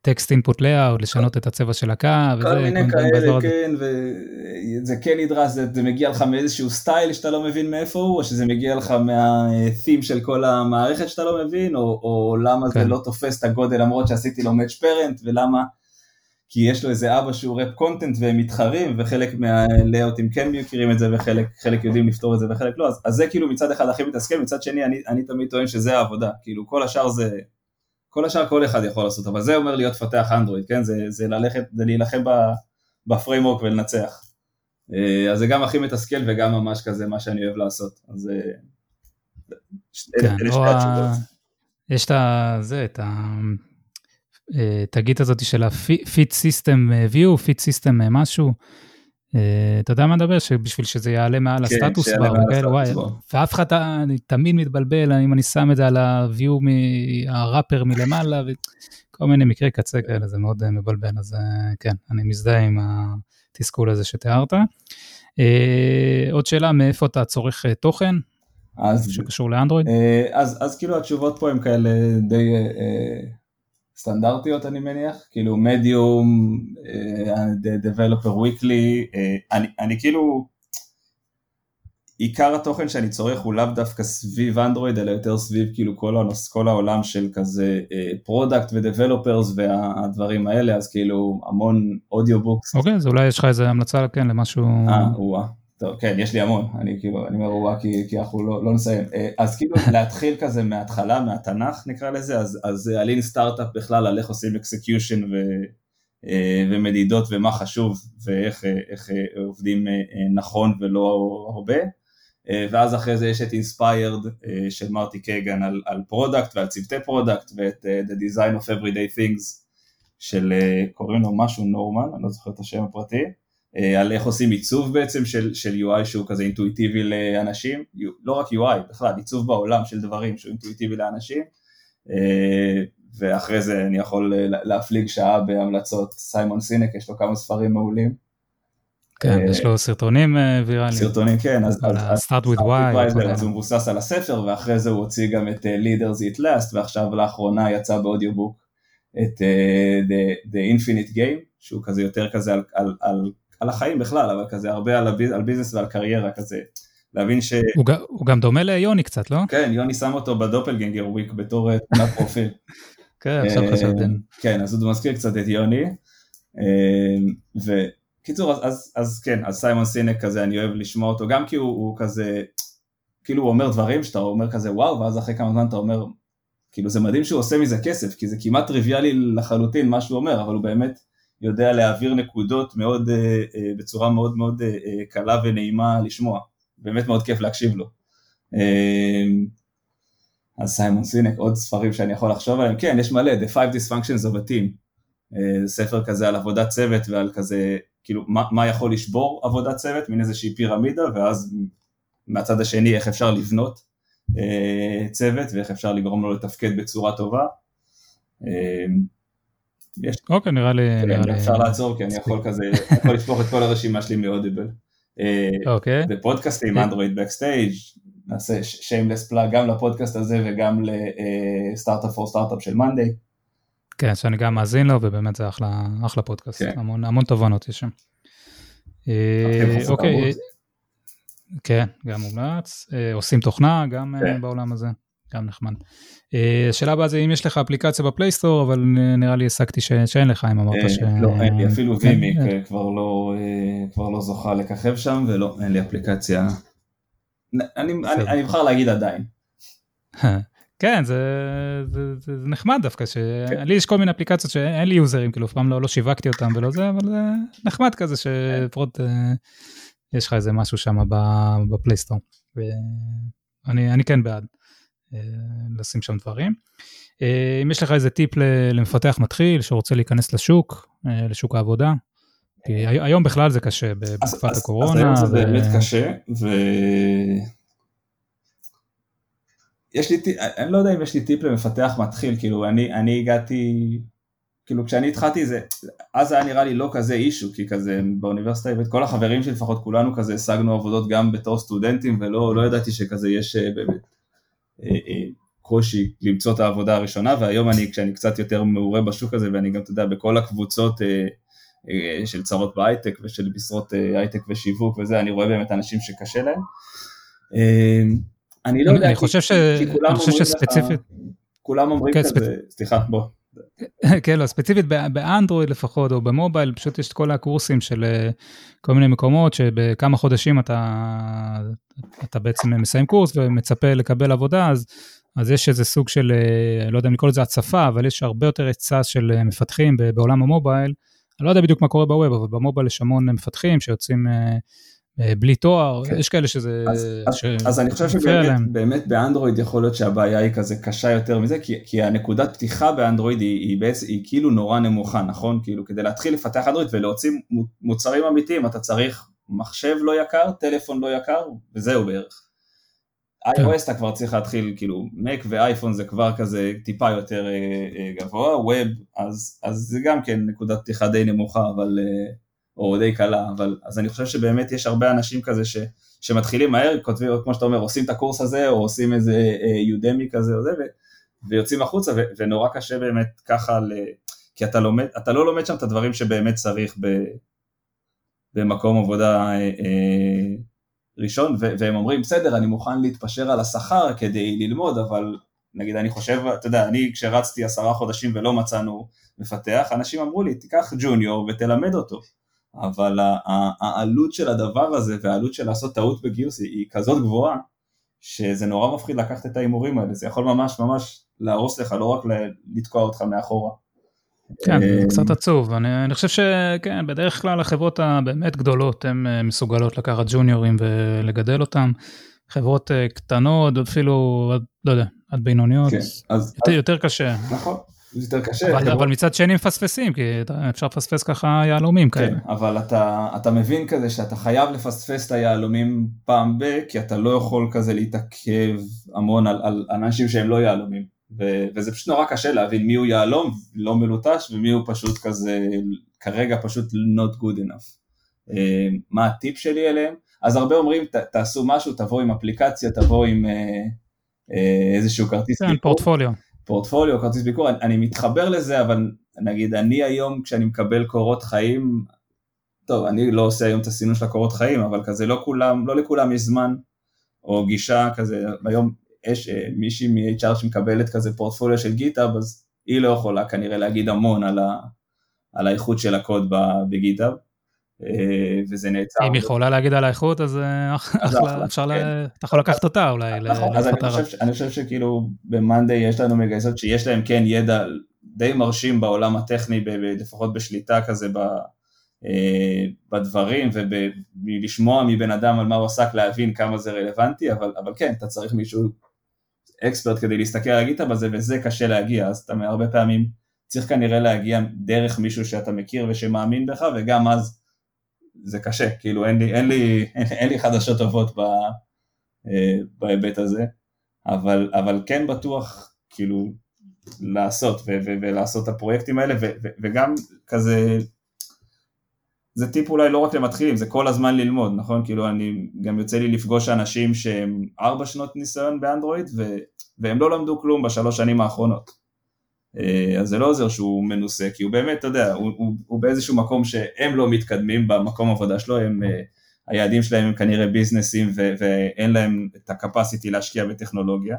טקסט אינפוט לאyout, לשנות את הצבע של הקו, כל מיני כאלה. כן, וזה כן נדרש, זה, מגיע לך מאיזשהו סטייל שאתה לא מבין מאיפה הוא, או שזה מגיע לך מה-theme של כל המערכת שאתה לא מבין, או, למה כן. זה לא תופס את הגודל למרות שעשיתי לו match parent, ולמה, כי יש לו איזה אבא שהוא wrap content והם מתחרים, וחלק מה layoutים כן מכירים את זה, וחלק חלק יודעים לפתור את זה וחלק לא, אז, אז זה כאילו מצד אחד הכי מתסכל, מצד שני אני, אני תמיד טוען שזה העבודה, כאילו כל השאר זה... כל השאר כל אחד יכול לעשות, אבל זה אומר להיות מפתח אנדרואיד, כן? זה, זה ללכת, זה להילחם ב framework ולנצח. אה, אז זה גם הכי מתסכל וגם ממש כזה מה שאני אוהב לעשות. אז אה, אלה כן, אלה שתי התשובות. יש את ה... זה, את ה... אה, תגית הזאת של ה-fit system view, fit system אה, משהו. אה, אתה יודע מה נדבר? שבשביל שזה יעלה מעל כן, הסטטוס בר. ואף אחד, אני תמיד מתבלבל אם אני שם את זה על ה-view מהראפר מלמעלה, וכל מיני מקרי קצה כאלה, זה מאוד אה, מבלבל, אז אה, כן, אני מזדהה עם התסכול הזה שתיארת. אה, עוד שאלה, מאיפה אתה צורך אה, תוכן אז, שקשור לאנדרואיד? אה, אז, אז כאילו התשובות פה הן כאלה די אה, אה, סטנדרטיות אני מניח, כאילו Medium, Developer Weekly, אה, אני, אני כאילו, עיקר התוכן שאני צורך הוא לאו דווקא סביב אנדרואיד, אלא יותר סביב כאילו כל, הנוס, כל העולם של כזה product ו developers והדברים האלה, אז כאילו המון audiobooks. אוקיי, אז אולי יש לך איזה המלצה, כן, למשהו... אה, וואה. טוב, כן, יש לי המון, אני כאילו, אני וואה כי, כי אנחנו לא, לא נסיים. אה, אז כאילו להתחיל כזה מההתחלה, מהתנ"ך נקרא לזה, אז, אז ה Lean Startup בכלל על איך עושים execution ו, אה, ומדידות ומה חשוב ואיך אה, איך, אה, עובדים אה, אה, נכון ולא הרבה. אה, ואז אחרי זה יש את Inspired של מרטי קייגן על, על product ועל צוותי product ואת אה, The Design of Everyday Things של אה, קוראים לו משהו נורמן, אני לא זוכר את השם הפרטי. אה, על איך עושים עיצוב בעצם של, של UI שהוא כזה אינטואיטיבי לאנשים, לא רק UI, בכלל עיצוב בעולם של דברים שהוא אינטואיטיבי לאנשים, אה, ואחרי זה אני יכול אה, להפליג שעה בהמלצות, סיימון סינק יש לו כמה ספרים מעולים. כן, יש לו סרטונים ויראליים. סרטונים, כן, אז, על אז, ה- אז, Start with Why, הוא מבוסס על הספר, ואחרי זה הוא הוציא גם את Leaders Eat Last, ועכשיו לאחרונה יצא באודיובוק את The Infinite Game, שהוא כזה יותר כזה על, על, החיים בכלל, אבל כזה הרבה על, ה biz, על business ועל קריירה כזה, להבין ש... הוא ג- הוא גם דומה ליוני קצת, לא? כן, יוני שם אותו ב doppelganger week בתור אה, תמונת פרופיל. כן, עכשיו אה, חשבתי. כן, אז הוא מזכיר קצת את יוני. אה, וקיצור, אז, אז, אז כן, אז סיימון סינק כזה, אני אוהב לשמוע אותו, גם כי הוא, הוא כזה, כאילו הוא אומר דברים שאתה אומר כזה וואו, ואז אחרי כמה זמן אתה אומר, כאילו זה מדהים שהוא עושה מזה כסף, כי זה כמעט טריוויאלי לחלוטין מה שהוא אומר, אבל הוא באמת יודע להעביר נקודות מאוד, אה, אה, בצורה מאוד מאוד אה, קלה ונעימה לשמוע, באמת מאוד כיף להקשיב לו. אז סיימון סינק, עוד ספרים שאני יכול לחשוב עליהם, כן, יש מלא, The Five Dysfunctions of a Team, ספר כזה על עבודת צוות ועל כזה, כאילו, מה, מה יכול לשבור עבודת צוות, מין איזושהי פירמידה, ואז מהצד השני איך אפשר לבנות צוות ואיך אפשר לגרום לו לתפקד בצורה טובה. אה, יש, אוקיי, נראה לי... נראה כן, לי- אפשר לעצור, כי אני יכול כזה, יכול לשפוך את כל הרשימה שלי מ Audible. אה, אוקיי, ופודקאסטים, כן. Android Backstage, נעשה shameless plug גם לפודקאסט הזה וגם ל Startup for Startup של Monday. כן, שאני גם מאזין לו, ובאמת זה אחלה אחלה פודקאסט, כן. המון המון תובנות יש שם. אה, חסות אוקיי, תרבות. כן, גם מומלץ. עושים תוכנה גם כן. בעולם הזה, גם נחמד. השאלה הבאה זה אם יש לך אפליקציה בפלייסטור, אבל נראה לי השגתי שאין לך, אם אמרת ש... לא, אין לי, אפילו כן, וימיק כבר לא, כבר לא זוכה לככב שם, ולא, אין לי אפליקציה. אני אבחר להגיד עדיין. כן, זה, זה, זה, זה נחמד דווקא, שלי כן. יש כל מיני אפליקציות שאין לי יוזרים, כאילו אף פעם לא, לא שיווקתי אותם ולא זה, אבל זה נחמד כזה שלפחות אה, יש לך איזה משהו שם בפלייסטור. ואני אני כן בעד אה, לשים שם דברים. אה, אם יש לך איזה טיפ למפתח מתחיל שרוצה להיכנס לשוק, לשוק העבודה, כי היום בכלל זה קשה בתקופת הקורונה. אז היום זה באמת קשה, ו... יש לי, אני לא יודע אם יש לי טיפ למפתח מתחיל, כאילו אני, אני הגעתי, כאילו כשאני התחלתי זה, אז היה נראה לי לא כזה אישו, כי כזה באוניברסיטה העברית, כל החברים שלי לפחות כולנו כזה השגנו עבודות גם בתור סטודנטים, ולא לא ידעתי שכזה יש אה, באמת אה, אה, קושי למצוא את העבודה הראשונה, והיום אני, כשאני קצת יותר מעורה בשוק הזה, ואני גם, אתה יודע, בכל הקבוצות של צרות בהייטק ושל משרות הייטק ושיווק וזה, אני רואה באמת אנשים שקשה להם. אני לא יודע, אני חושב ש... אני חושב שספציפית... כולם אומרים כן, כזה, סליחה, בוא. כן, לא, ספציפית באנדרואיד לפחות, או במובייל, פשוט יש את כל הקורסים של אה, כל מיני מקומות, שבכמה חודשים אתה, אתה בעצם מסיים קורס ומצפה לקבל עבודה, אז, אז יש איזה סוג של, אה, לא יודע אם לקרוא לזה הצפה, אבל יש הרבה יותר היצע של אה, מפתחים בעולם המובייל. אני לא יודע בדיוק מה קורה בווב, אבל במובייל יש המון מפתחים שיוצאים בלי תואר, כן. יש כאלה שזה... אז, ש... אז, אז אני חושב שבאמת באמת באנדרואיד יכול להיות שהבעיה היא כזה קשה יותר מזה, כי, כי הנקודת פתיחה באנדרואיד היא, היא, בעצם, היא כאילו נורא נמוכה, נכון? כאילו כדי להתחיל לפתח אנדרואיד ולהוציא מוצרים אמיתיים אתה צריך מחשב לא יקר, טלפון לא יקר, וזהו בערך. כן. iOS אתה כבר צריך להתחיל, כאילו, Mac ואייפון זה כבר כזה טיפה יותר אה, אה, גבוה, ווב, אז, אז זה גם כן נקודת פתיחה די נמוכה, אבל... או די קלה, אבל אז אני חושב שבאמת יש הרבה אנשים כזה ש, שמתחילים מהר, כותבים, כמו שאתה אומר, עושים את הקורס הזה, או עושים איזה יודמי אה, כזה או זה, ו, ויוצאים החוצה, ו, ונורא קשה באמת ככה, ל, כי אתה, לומד, אתה לא לומד שם את הדברים שבאמת צריך ב, במקום עבודה אה, אה, ראשון, ו, והם אומרים, בסדר, אני מוכן להתפשר על השכר כדי ללמוד, אבל נגיד אני חושב, אתה יודע, אני כשרצתי עשרה חודשים ולא מצאנו מפתח, אנשים אמרו לי, תיקח ג'וניור ותלמד אותו. אבל העלות של הדבר הזה והעלות של לעשות טעות בגיוס היא, היא כזאת גבוהה, שזה נורא מפחיד לקחת את ההימורים האלה, זה יכול ממש ממש להרוס לך, לא רק לתקוע אותך מאחורה. כן, זה אה, קצת עצוב, אני, אני חושב שכן, בדרך כלל החברות הבאמת גדולות הן אה, מסוגלות לקחת ג'וניורים ולגדל אותם. חברות אה, קטנות, אפילו, לא יודע, עד בינוניות, כן, אז, יותר, אז, יותר קשה. נכון, יותר קשה. אבל. אבל מצד שני מפספסים, כי אפשר לפספס ככה יהלומים כן, כאלה. אבל אתה, אתה מבין כזה שאתה חייב לפספס את היהלומים פעם ב, כי אתה לא יכול כזה להתעכב המון על, על אנשים שהם לא יהלומים. ו, וזה פשוט נורא קשה להבין מי הוא יהלום, לא מלוטש, ומי הוא פשוט כזה, כרגע פשוט not good enough. אה, מה הטיפ שלי אליהם? אז הרבה אומרים, ת, תעשו משהו, תבואו עם אפליקציה, תבואו עם אה, אה, איזשהו כרטיס. כן, פורטפוליו. פורטפוליו, כרטיס ביקור, אני, אני מתחבר לזה, אבל נגיד אני היום כשאני מקבל קורות חיים, טוב, אני לא עושה היום את הסינון של הקורות חיים, אבל כזה לא כולם, לא לכולם יש זמן או גישה כזה, היום יש אה, מישהי מ-HR שמקבלת כזה פורטפוליו של גיטאב, אז היא לא יכולה כנראה להגיד המון על, ה, על האיכות של הקוד בגיטאב. אה, וזה נעצר. אם היא יכולה להגיד על האיכות אז אה, אחלה, אפשר, כן. אתה יכול לקחת אותה אולי. נכון, אז אני חושב שכאילו במאנדיי יש לנו מגייסות שיש להם כן ידע די מרשים בעולם הטכני, לפחות בשליטה כזה אה, בדברים ולשמוע מבן אדם על מה הוא עסק להבין כמה זה רלוונטי, אבל, אבל כן, אתה צריך מישהו אקספרט כדי להסתכל על הגיטה בזה וזה קשה להגיע, אז אתה הרבה פעמים צריך כנראה להגיע דרך מישהו שאתה מכיר ושמאמין בך וגם אז זה קשה, כאילו אין לי, אין לי, אין לי חדשות טובות ב, אה, בהיבט הזה, אבל, אבל כן בטוח כאילו לעשות ו, ו, ולעשות את הפרויקטים האלה ו, ו, וגם כזה, זה טיפ אולי לא רק למתחילים, זה כל הזמן ללמוד, נכון? כאילו אני, גם יוצא לי לפגוש אנשים שהם ארבע שנות ניסיון באנדרואיד ו, והם לא למדו כלום בשלוש שנים האחרונות. אה, אז זה לא עוזר שהוא מנוסה, כי הוא באמת, אתה יודע, הוא, הוא, הוא באיזשהו מקום שהם לא מתקדמים במקום עבודה שלו, הם, אה, היעדים שלהם הם כנראה ביזנסים ואין להם את הקפסיטי להשקיע בטכנולוגיה.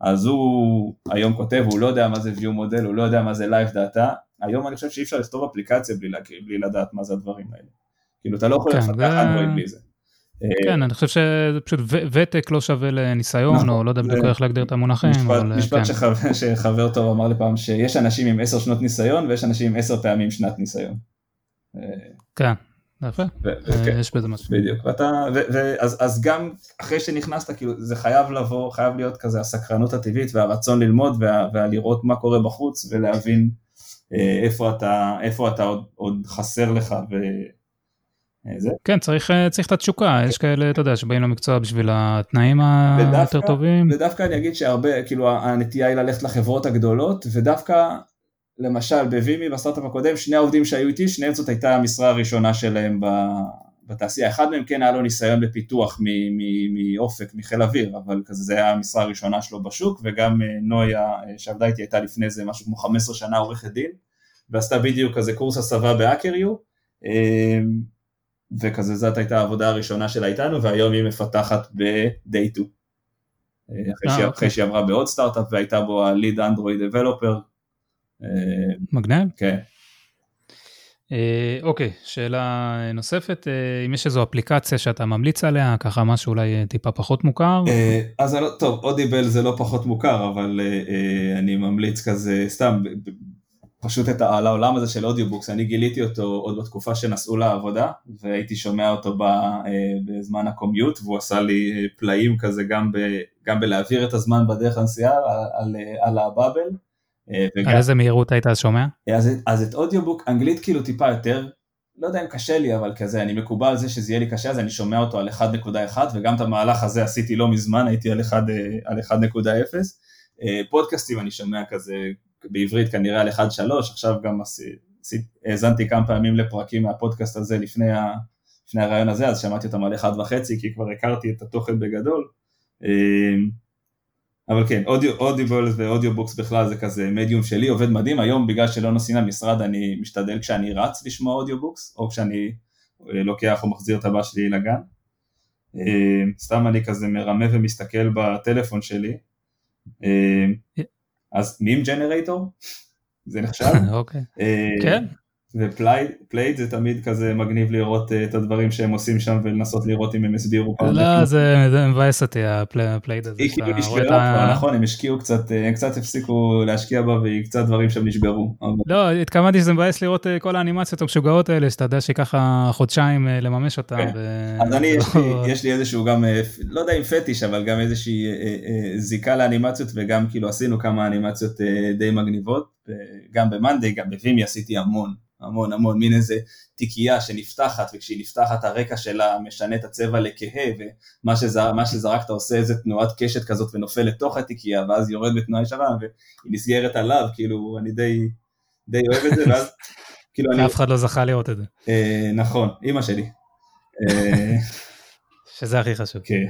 אז הוא היום כותב, הוא לא יודע מה זה view מודל, הוא לא יודע מה זה live data, היום אני חושב שאי אפשר לכתוב אפליקציה בלי, בלי לדעת מה זה הדברים האלה. כאילו אתה לא יכול כן, לפתח אנדרואיד בלי זה. כן, אני חושב שזה פשוט ותק לא שווה לניסיון, נכון, או לא יודע בדיוק איך להגדיר את המונחים. משפט כן. שחבר טוב אמר לי פעם, שיש אנשים עם עשר שנות ניסיון ויש אנשים עם עשר פעמים שנת ניסיון. כן, יפה, כן. יש בזה משהו. בדיוק, אז גם אחרי שנכנסת, כאילו זה חייב לבוא, חייב להיות כזה הסקרנות הטבעית והרצון ללמוד ולראות מה קורה בחוץ ולהבין אה, איפה אתה עוד חסר לך זה. כן, צריך, אה, צריך את התשוקה, יש כאלה, אתה יודע, שבאים למקצוע בשביל התנאים היותר טובים. ודווקא אני אגיד שהרבה, כאילו הנטייה היא ללכת לחברות הגדולות, ודווקא, למשל בווימי בסטארט-אפ הקודם, שני העובדים שהיו איתי, שניהם זאת הייתה המשרה הראשונה שלהם בתעשייה, אחד מהם כן היה לו ניסיון בפיתוח מאופק, מחיל אוויר, אבל כזה זה היה המשרה הראשונה שלו בשוק, וגם אה, נויה שעבדה איתי הייתה לפני זה משהו כמו 15 שנה עורכת דין, ועשתה בדיוק כזה קורס הסבה בהאקריו, וכזה זאת הייתה העבודה הראשונה שלה איתנו, והיום היא מפתחת ב-day 2. אה, אחרי, שהיא, אוקיי. אחרי שהיא עברה בעוד סטארט-אפ והייתה בו ה-lead Android developer. אה, מגניב. כן. אה, אוקיי, שאלה נוספת, אם יש איזו אפליקציה שאתה ממליץ עליה, ככה משהו אולי טיפה פחות מוכר? אז לא, טוב, Audible זה לא פחות מוכר, אבל אני ממליץ כזה, סתם, פשוט את, על העולם הזה של audiobooks, אני גיליתי אותו עוד בתקופה שנסעו לעבודה והייתי שומע אותו ב, אה, בזמן ה commute והוא עשה לי אה, פלאים כזה גם, ב, גם בלהעביר את הזמן בדרך הנסיעה על, על, על ה bubble. אה, וגם, על איזה מהירות היית שומע? אז, אז את audiobook, אנגלית כאילו טיפה יותר, לא יודע אם קשה לי אבל כזה, אני מקובל על זה שזה יהיה לי קשה אז אני שומע אותו על 1.1 וגם את המהלך הזה עשיתי לא מזמן, הייתי על 1.0. פודקאסטים אני שומע כזה בעברית כנראה על 1-3, עכשיו גם האזנתי כמה פעמים לפרקים מהפודקאסט הזה לפני, ה, לפני הריאיון הזה, אז שמעתי אותם על 1.5 כי כבר הכרתי את התוכן בגדול. אמ, אבל כן, Audible ו audiobooks בכלל זה כזה מדיום שלי, עובד מדהים, היום בגלל שלא נוסעים למשרד אני משתדל כשאני רץ לשמוע audiobooks, או כשאני אה, לוקח או מחזיר את הבת שלי לגן. אמ, סתם אני כזה מרמה ומסתכל בטלפון שלי. אז meme generator, זה נחשב. אוקיי. אה, כן. ו Plaid זה תמיד כזה מגניב לראות אה, את הדברים שהם עושים שם ולנסות לראות אם הם הסבירו פעם. לא, זה מבאס אותי ה Plaid הזה. היא כאילו נשברה כבר, נכון, הם השקיעו קצת, אה, הם קצת הפסיקו להשקיע בה והיא קצת דברים שהם נשברו. לא, התכוונתי שזה מבאס לראות כל האנימציות המשוגעות האלה, שאתה יודע שיקח חודשיים לממש אותם. כן. אז אני, יש לי איזשהו גם, לא יודע אם פטיש, אבל גם איזושהי זיקה לאנימציות וגם כאילו עשינו כמה אנימציות די מגניבות, גם במאנדי, גם בווימי עשיתי המון. המון המון, מין איזה תיקייה שנפתחת וכשהיא נפתחת הרקע שלה משנה את הצבע לכהה ומה שזר, שזרקת עושה איזה תנועת קשת כזאת ונופל לתוך התיקייה ואז יורד בתנועה ישרה והיא נסגרת עליו, כאילו אני די, די אוהב את זה ואז כאילו אני... אף אחד לא זכה לראות את זה. אה, נכון, אימא שלי. אה, שזה הכי חשוב. כן,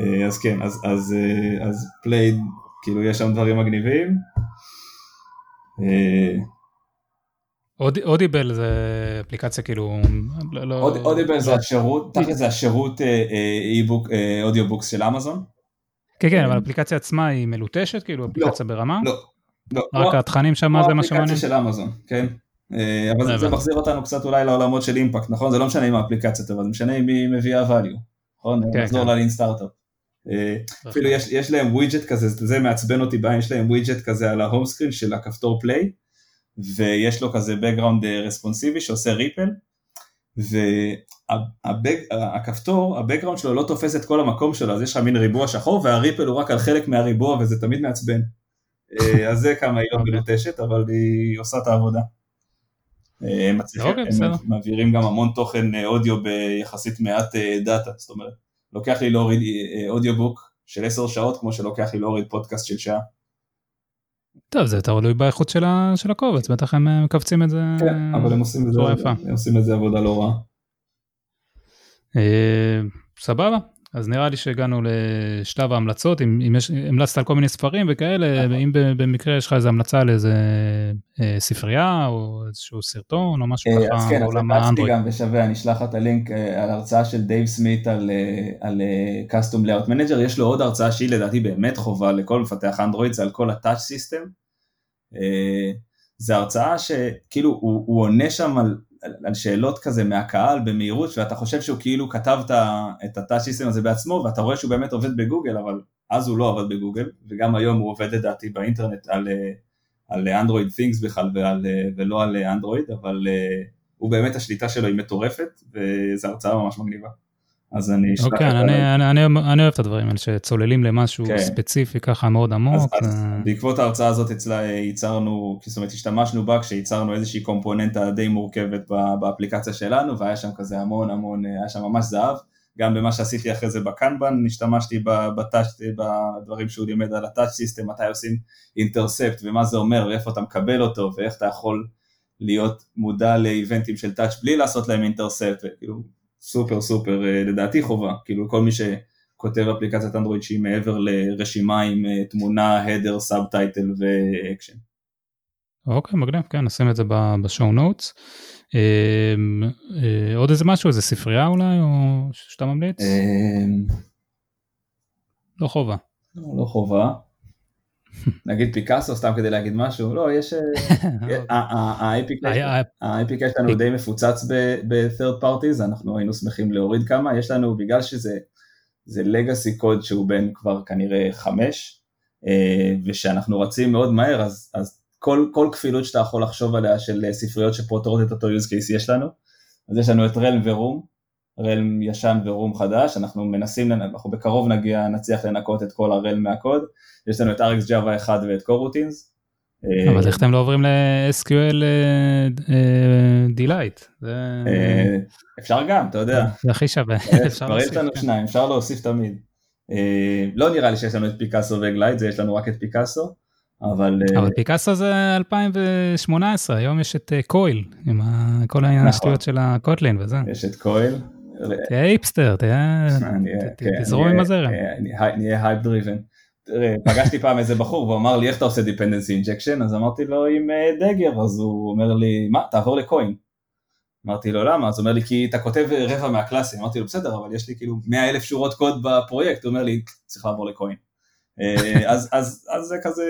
אה, אז כן, אז, אז, אה, אז Plaid, כאילו יש שם דברים מגניבים. אה, Audible זה אפליקציה כאילו, לא, לא- Audible זה השירות, תכף זה השירות audiobooks של אמזון. כן כן, אבל האפליקציה עצמה היא מלוטשת, כאילו אפליקציה ברמה? לא, לא. רק התכנים שם זה מה שמעניין? אפליקציה של אמזון, כן. אה, אבל זה מחזיר אותנו קצת אולי לעולמות של impact, נכון? זה לא משנה אם האפליקציה טובה, זה משנה אם היא מביאה value, נכון? כן, נחזור כן. ל lean startup. אה, אפילו יש להם widget כזה, זה מעצבן אותי בעין, יש להם widget כזה על ה home screen של הכפתור play. ויש לו כזה background רספונסיבי שעושה ripple, והכפתור, ה background שלו לא תופס את כל המקום שלו, אז יש לך מין ריבוע שחור וה ripple הוא רק על חלק מהריבוע וזה תמיד מעצבן. אה, אז זה כמה היא לא אוקיי. מלוטשת, אבל היא עושה את העבודה. אה, הם מצליחים, אוקיי, הם מעבירים גם המון תוכן אה, אודיו ביחסית מעט דאטה, זאת אומרת, לוקח לי להוריד אודיובוק של 10 שעות כמו שלוקח לי להוריד פודקאסט של שעה. טוב זה תלוי באיכות של, של הקובץ בטח הם אה, מכווצים את זה כן אבל הם עושים את זה, הם עושים את זה עבודה לא רעה. אה, סבבה אז נראה לי שהגענו לשלב ההמלצות, אם, אם יש, המלצת על כל מיני ספרים וכאלה, נכון. אם במקרה יש לך איזה המלצה על איזה אה, ספרייה או איזשהו סרטון או משהו אה, ככה אז כן, אז בעולם האנדרואיד. גם ושווה, אני אשלח לך את הלינק אה, על הרצאה של דייב סמית על, אה, על אה, Custom Layout Manager, יש לו עוד הרצאה שהיא לדעתי באמת חובה לכל מפתח אנדרואיד, זה על כל ה-Touch System. אה, זה הרצאה שכאילו הוא, הוא עונה שם על, על שאלות כזה מהקהל במהירות, ואתה חושב שהוא כאילו כתב את System הזה בעצמו, ואתה רואה שהוא באמת עובד בגוגל, אבל אז הוא לא עבד בגוגל, וגם היום הוא עובד לדעתי באינטרנט על... אה, על אנדרואיד תינקס בכלל ועל, ולא על אנדרואיד, אבל uh, הוא באמת השליטה שלו היא מטורפת, וזו הרצאה ממש מגניבה. אז אני אשלח אוקיי, את אני, אני, אני, אני אוהב את הדברים האלה שצוללים למשהו כן. ספציפי ככה מאוד אז, עמוק. אז אה, בעקבות ההרצאה הזאת אצלה ייצרנו, זאת אומרת השתמשנו בה כשייצרנו איזושהי קומפוננטה די מורכבת באפליקציה שלנו, והיה שם כזה המון המון, היה שם ממש זהב. גם במה שעשיתי אחרי זה בקנבן, השתמשתי ב- בטאץ', בדברים שהוא לימד על ה touch system, מתי עושים intercept ומה זה אומר ואיפה אתה מקבל אותו ואיך אתה יכול להיות מודע ל eventים של touch בלי לעשות להם intercept, וכאילו סופר סופר אה, לדעתי חובה, כאילו כל מי שכותב אפליקציית אנדרואיד שהיא מעבר לרשימה עם אה, תמונה, header, subtitle ו action. אוקיי, מגניב, כן, נשים את זה ב show notes. אה, אה, עוד איזה משהו, איזה ספרייה אולי, או שאתה ממליץ? אה, לא חובה. לא חובה. נגיד פיקאסו סתם כדי להגיד משהו, לא יש, האפיק יש לנו די מפוצץ ב-third parties, אנחנו היינו שמחים להוריד כמה, יש לנו בגלל שזה legacy קוד שהוא בין כבר כנראה חמש, ושאנחנו רצים מאוד מהר, אז, אז כל, כל כפילות שאתה יכול לחשוב עליה של ספריות שפותרות את אותו use case יש לנו, אז יש לנו את רלם ורום, רלם ישן ורום חדש, אנחנו מנסים, אנחנו בקרוב נגיע, נצליח לנקות את כל הרלם מהקוד, יש לנו את RX Java 1 ואת CoreRoutines. אבל איך אתם לא עוברים ל-SQL Delight? אפשר גם, אתה יודע. זה הכי שווה. כבר יש לנו שניים, אפשר להוסיף תמיד. לא נראה לי שיש לנו את פיקאסו וגלייד, זה יש לנו רק את פיקאסו. אבל... אבל פיקאסו זה 2018, היום יש את קויל, עם כל השטויות של ה Kotlin וזה. יש את Coil. תהיה היפסטר, תזרום עם הזרם. נהיה hype driven. פגשתי פעם איזה בחור והוא אמר לי איך אתה עושה dependency injection, אז אמרתי לו עם Dagger, אז הוא אומר לי, מה, תעבור ל Koin. אמרתי לו למה, אז הוא אומר לי כי אתה כותב רבע מה classes, אמרתי לו בסדר, אבל יש לי כאילו 100 אלף שורות קוד בפרויקט, הוא אומר לי צריך לעבור ל Koin. אז, אז, אז זה כזה,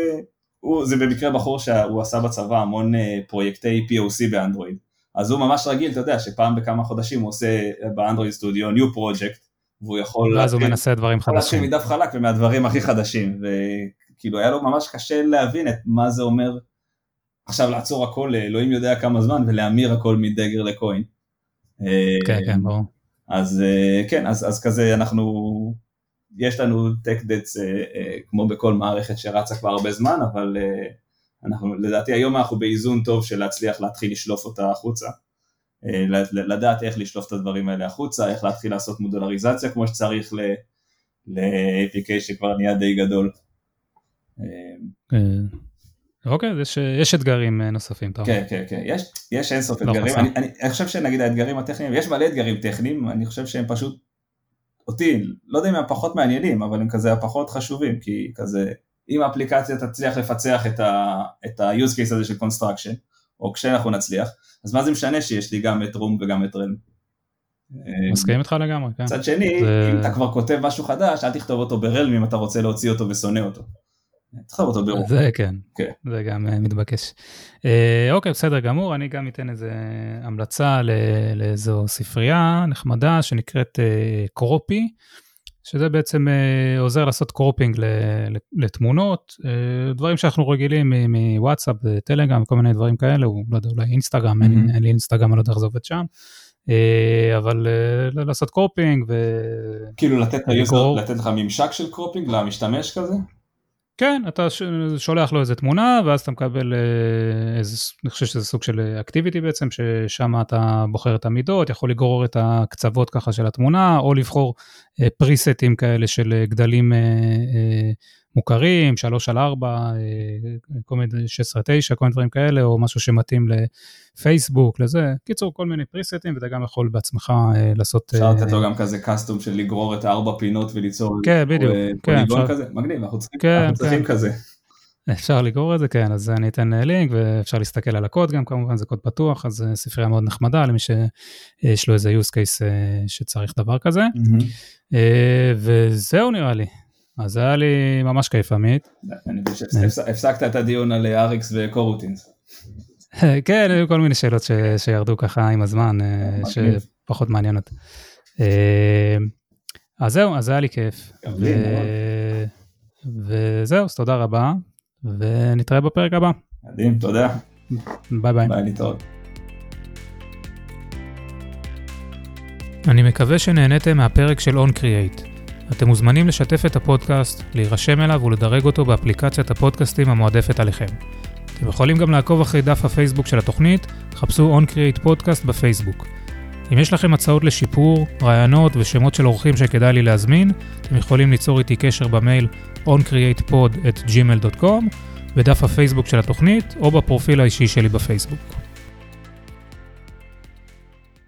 הוא, זה במקרה בחור שהוא עשה בצבא המון פרויקטי POC באנדרואיד, אז הוא ממש רגיל, אתה יודע, שפעם בכמה חודשים הוא עושה באנדרואיד סטודיו new project, והוא יכול... ואז הוא מנסה דברים חדשים. להתחיל מדף חלק ומהדברים הכי חדשים, וכאילו היה לו ממש קשה להבין את מה זה אומר עכשיו לעצור הכל לאלוהים יודע כמה זמן ולהמיר הכל מדגר לקוין. כן, כן, ברור. אז כן, אז, אז כזה אנחנו, יש לנו tech debts כמו בכל מערכת שרצה כבר הרבה זמן, אבל אנחנו, לדעתי היום אנחנו באיזון טוב של להצליח להתחיל לשלוף אותה החוצה. לדעת איך לשלוף את הדברים האלה החוצה, איך להתחיל לעשות מודולריזציה כמו שצריך ל-APK שכבר נהיה די גדול. אוקיי, יש, יש אתגרים נוספים. כן, כן, כן, יש, יש אינסוף אתגרים, אני, אני, אני חושב שנגיד האתגרים הטכניים, יש מלא אתגרים טכניים, אני חושב שהם פשוט, אותי, לא יודע אם הם פחות מעניינים, אבל הם כזה הפחות חשובים, כי כזה, אם האפליקציה תצליח לפצח את ה-use case הזה של construction, או כשאנחנו נצליח, אז מה זה משנה שיש לי גם את רום וגם את רלם. מסכים איתך לגמרי, כן. מצד שני, זה... אם אתה כבר כותב משהו חדש, אל תכתוב אותו ברלם אם אתה רוצה להוציא אותו ושונא אותו. תכתוב אותו ברום. זה כן, כן. זה גם מתבקש. אוקיי, בסדר גמור, אני גם אתן איזה המלצה לאיזו ספרייה נחמדה שנקראת Croppy. שזה בעצם uh, עוזר לעשות cropping לתמונות, uh, דברים שאנחנו רגילים מוואטסאפ, טלגרם, כל מיני דברים כאלה, או לא יודע, אולי אינסטגרם, mm-hmm. אין, אין לי אינסטגרם, אני לא יודע איך זה עובד שם, uh, אבל uh, לעשות cropping ו... כאילו לתת, לתת לך ממשק של cropping למשתמש כזה? כן, אתה שולח לו איזה תמונה, ואז אתה מקבל איזה, אני חושב שזה סוג של אקטיביטי בעצם, ששם אתה בוחר את המידות, יכול לגרור את הקצוות ככה של התמונה, או לבחור פריסטים כאלה של גדלים מוכרים, 3 על 4, כל מיני 16 9, כל מיני דברים כאלה, או משהו שמתאים לפייסבוק, לזה. קיצור, כל מיני פריסטים, ואתה גם יכול בעצמך לעשות... אפשר לתת לו גם כזה קאסטום של לגרור את הארבע פינות וליצור... כן, בדיוק. כן, אפשר... כזה, מגניב, אנחנו צריכים, כן, אנחנו צריכים כן. כזה. אפשר לגרור את זה, כן, אז אני אתן לינק ואפשר להסתכל על הקוד גם כמובן, זה קוד פתוח, אז ספרייה מאוד נחמדה למי שיש לו איזה use case שצריך דבר כזה. Mm-hmm. וזהו נראה לי, אז היה לי ממש כיף עמית. אני חושב שהפסקת את הדיון על אריקס וקורוטינס. כן, היו כל מיני שאלות שירדו ככה עם הזמן, שפחות מעניינות. אז זהו, אז היה לי כיף. וזהו, אז תודה רבה, ונתראה בפרק הבא. מדהים, תודה. ביי ביי. ביי, להתראות. אני מקווה שנהניתם מהפרק של OnCreate. אתם מוזמנים לשתף את הפודקאסט, להירשם אליו ולדרג אותו באפליקציית הפודקאסטים המועדפת עליכם. אתם יכולים גם לעקוב אחרי דף הפייסבוק של התוכנית, חפשו OnCreate פודקאסט בפייסבוק. אם יש לכם הצעות לשיפור, רעיונות ושמות של אורחים שכדאי לי להזמין, אתם יכולים ליצור איתי קשר במייל oncreatepod@gmail.com, בדף הפייסבוק של התוכנית או בפרופיל האישי שלי בפייסבוק.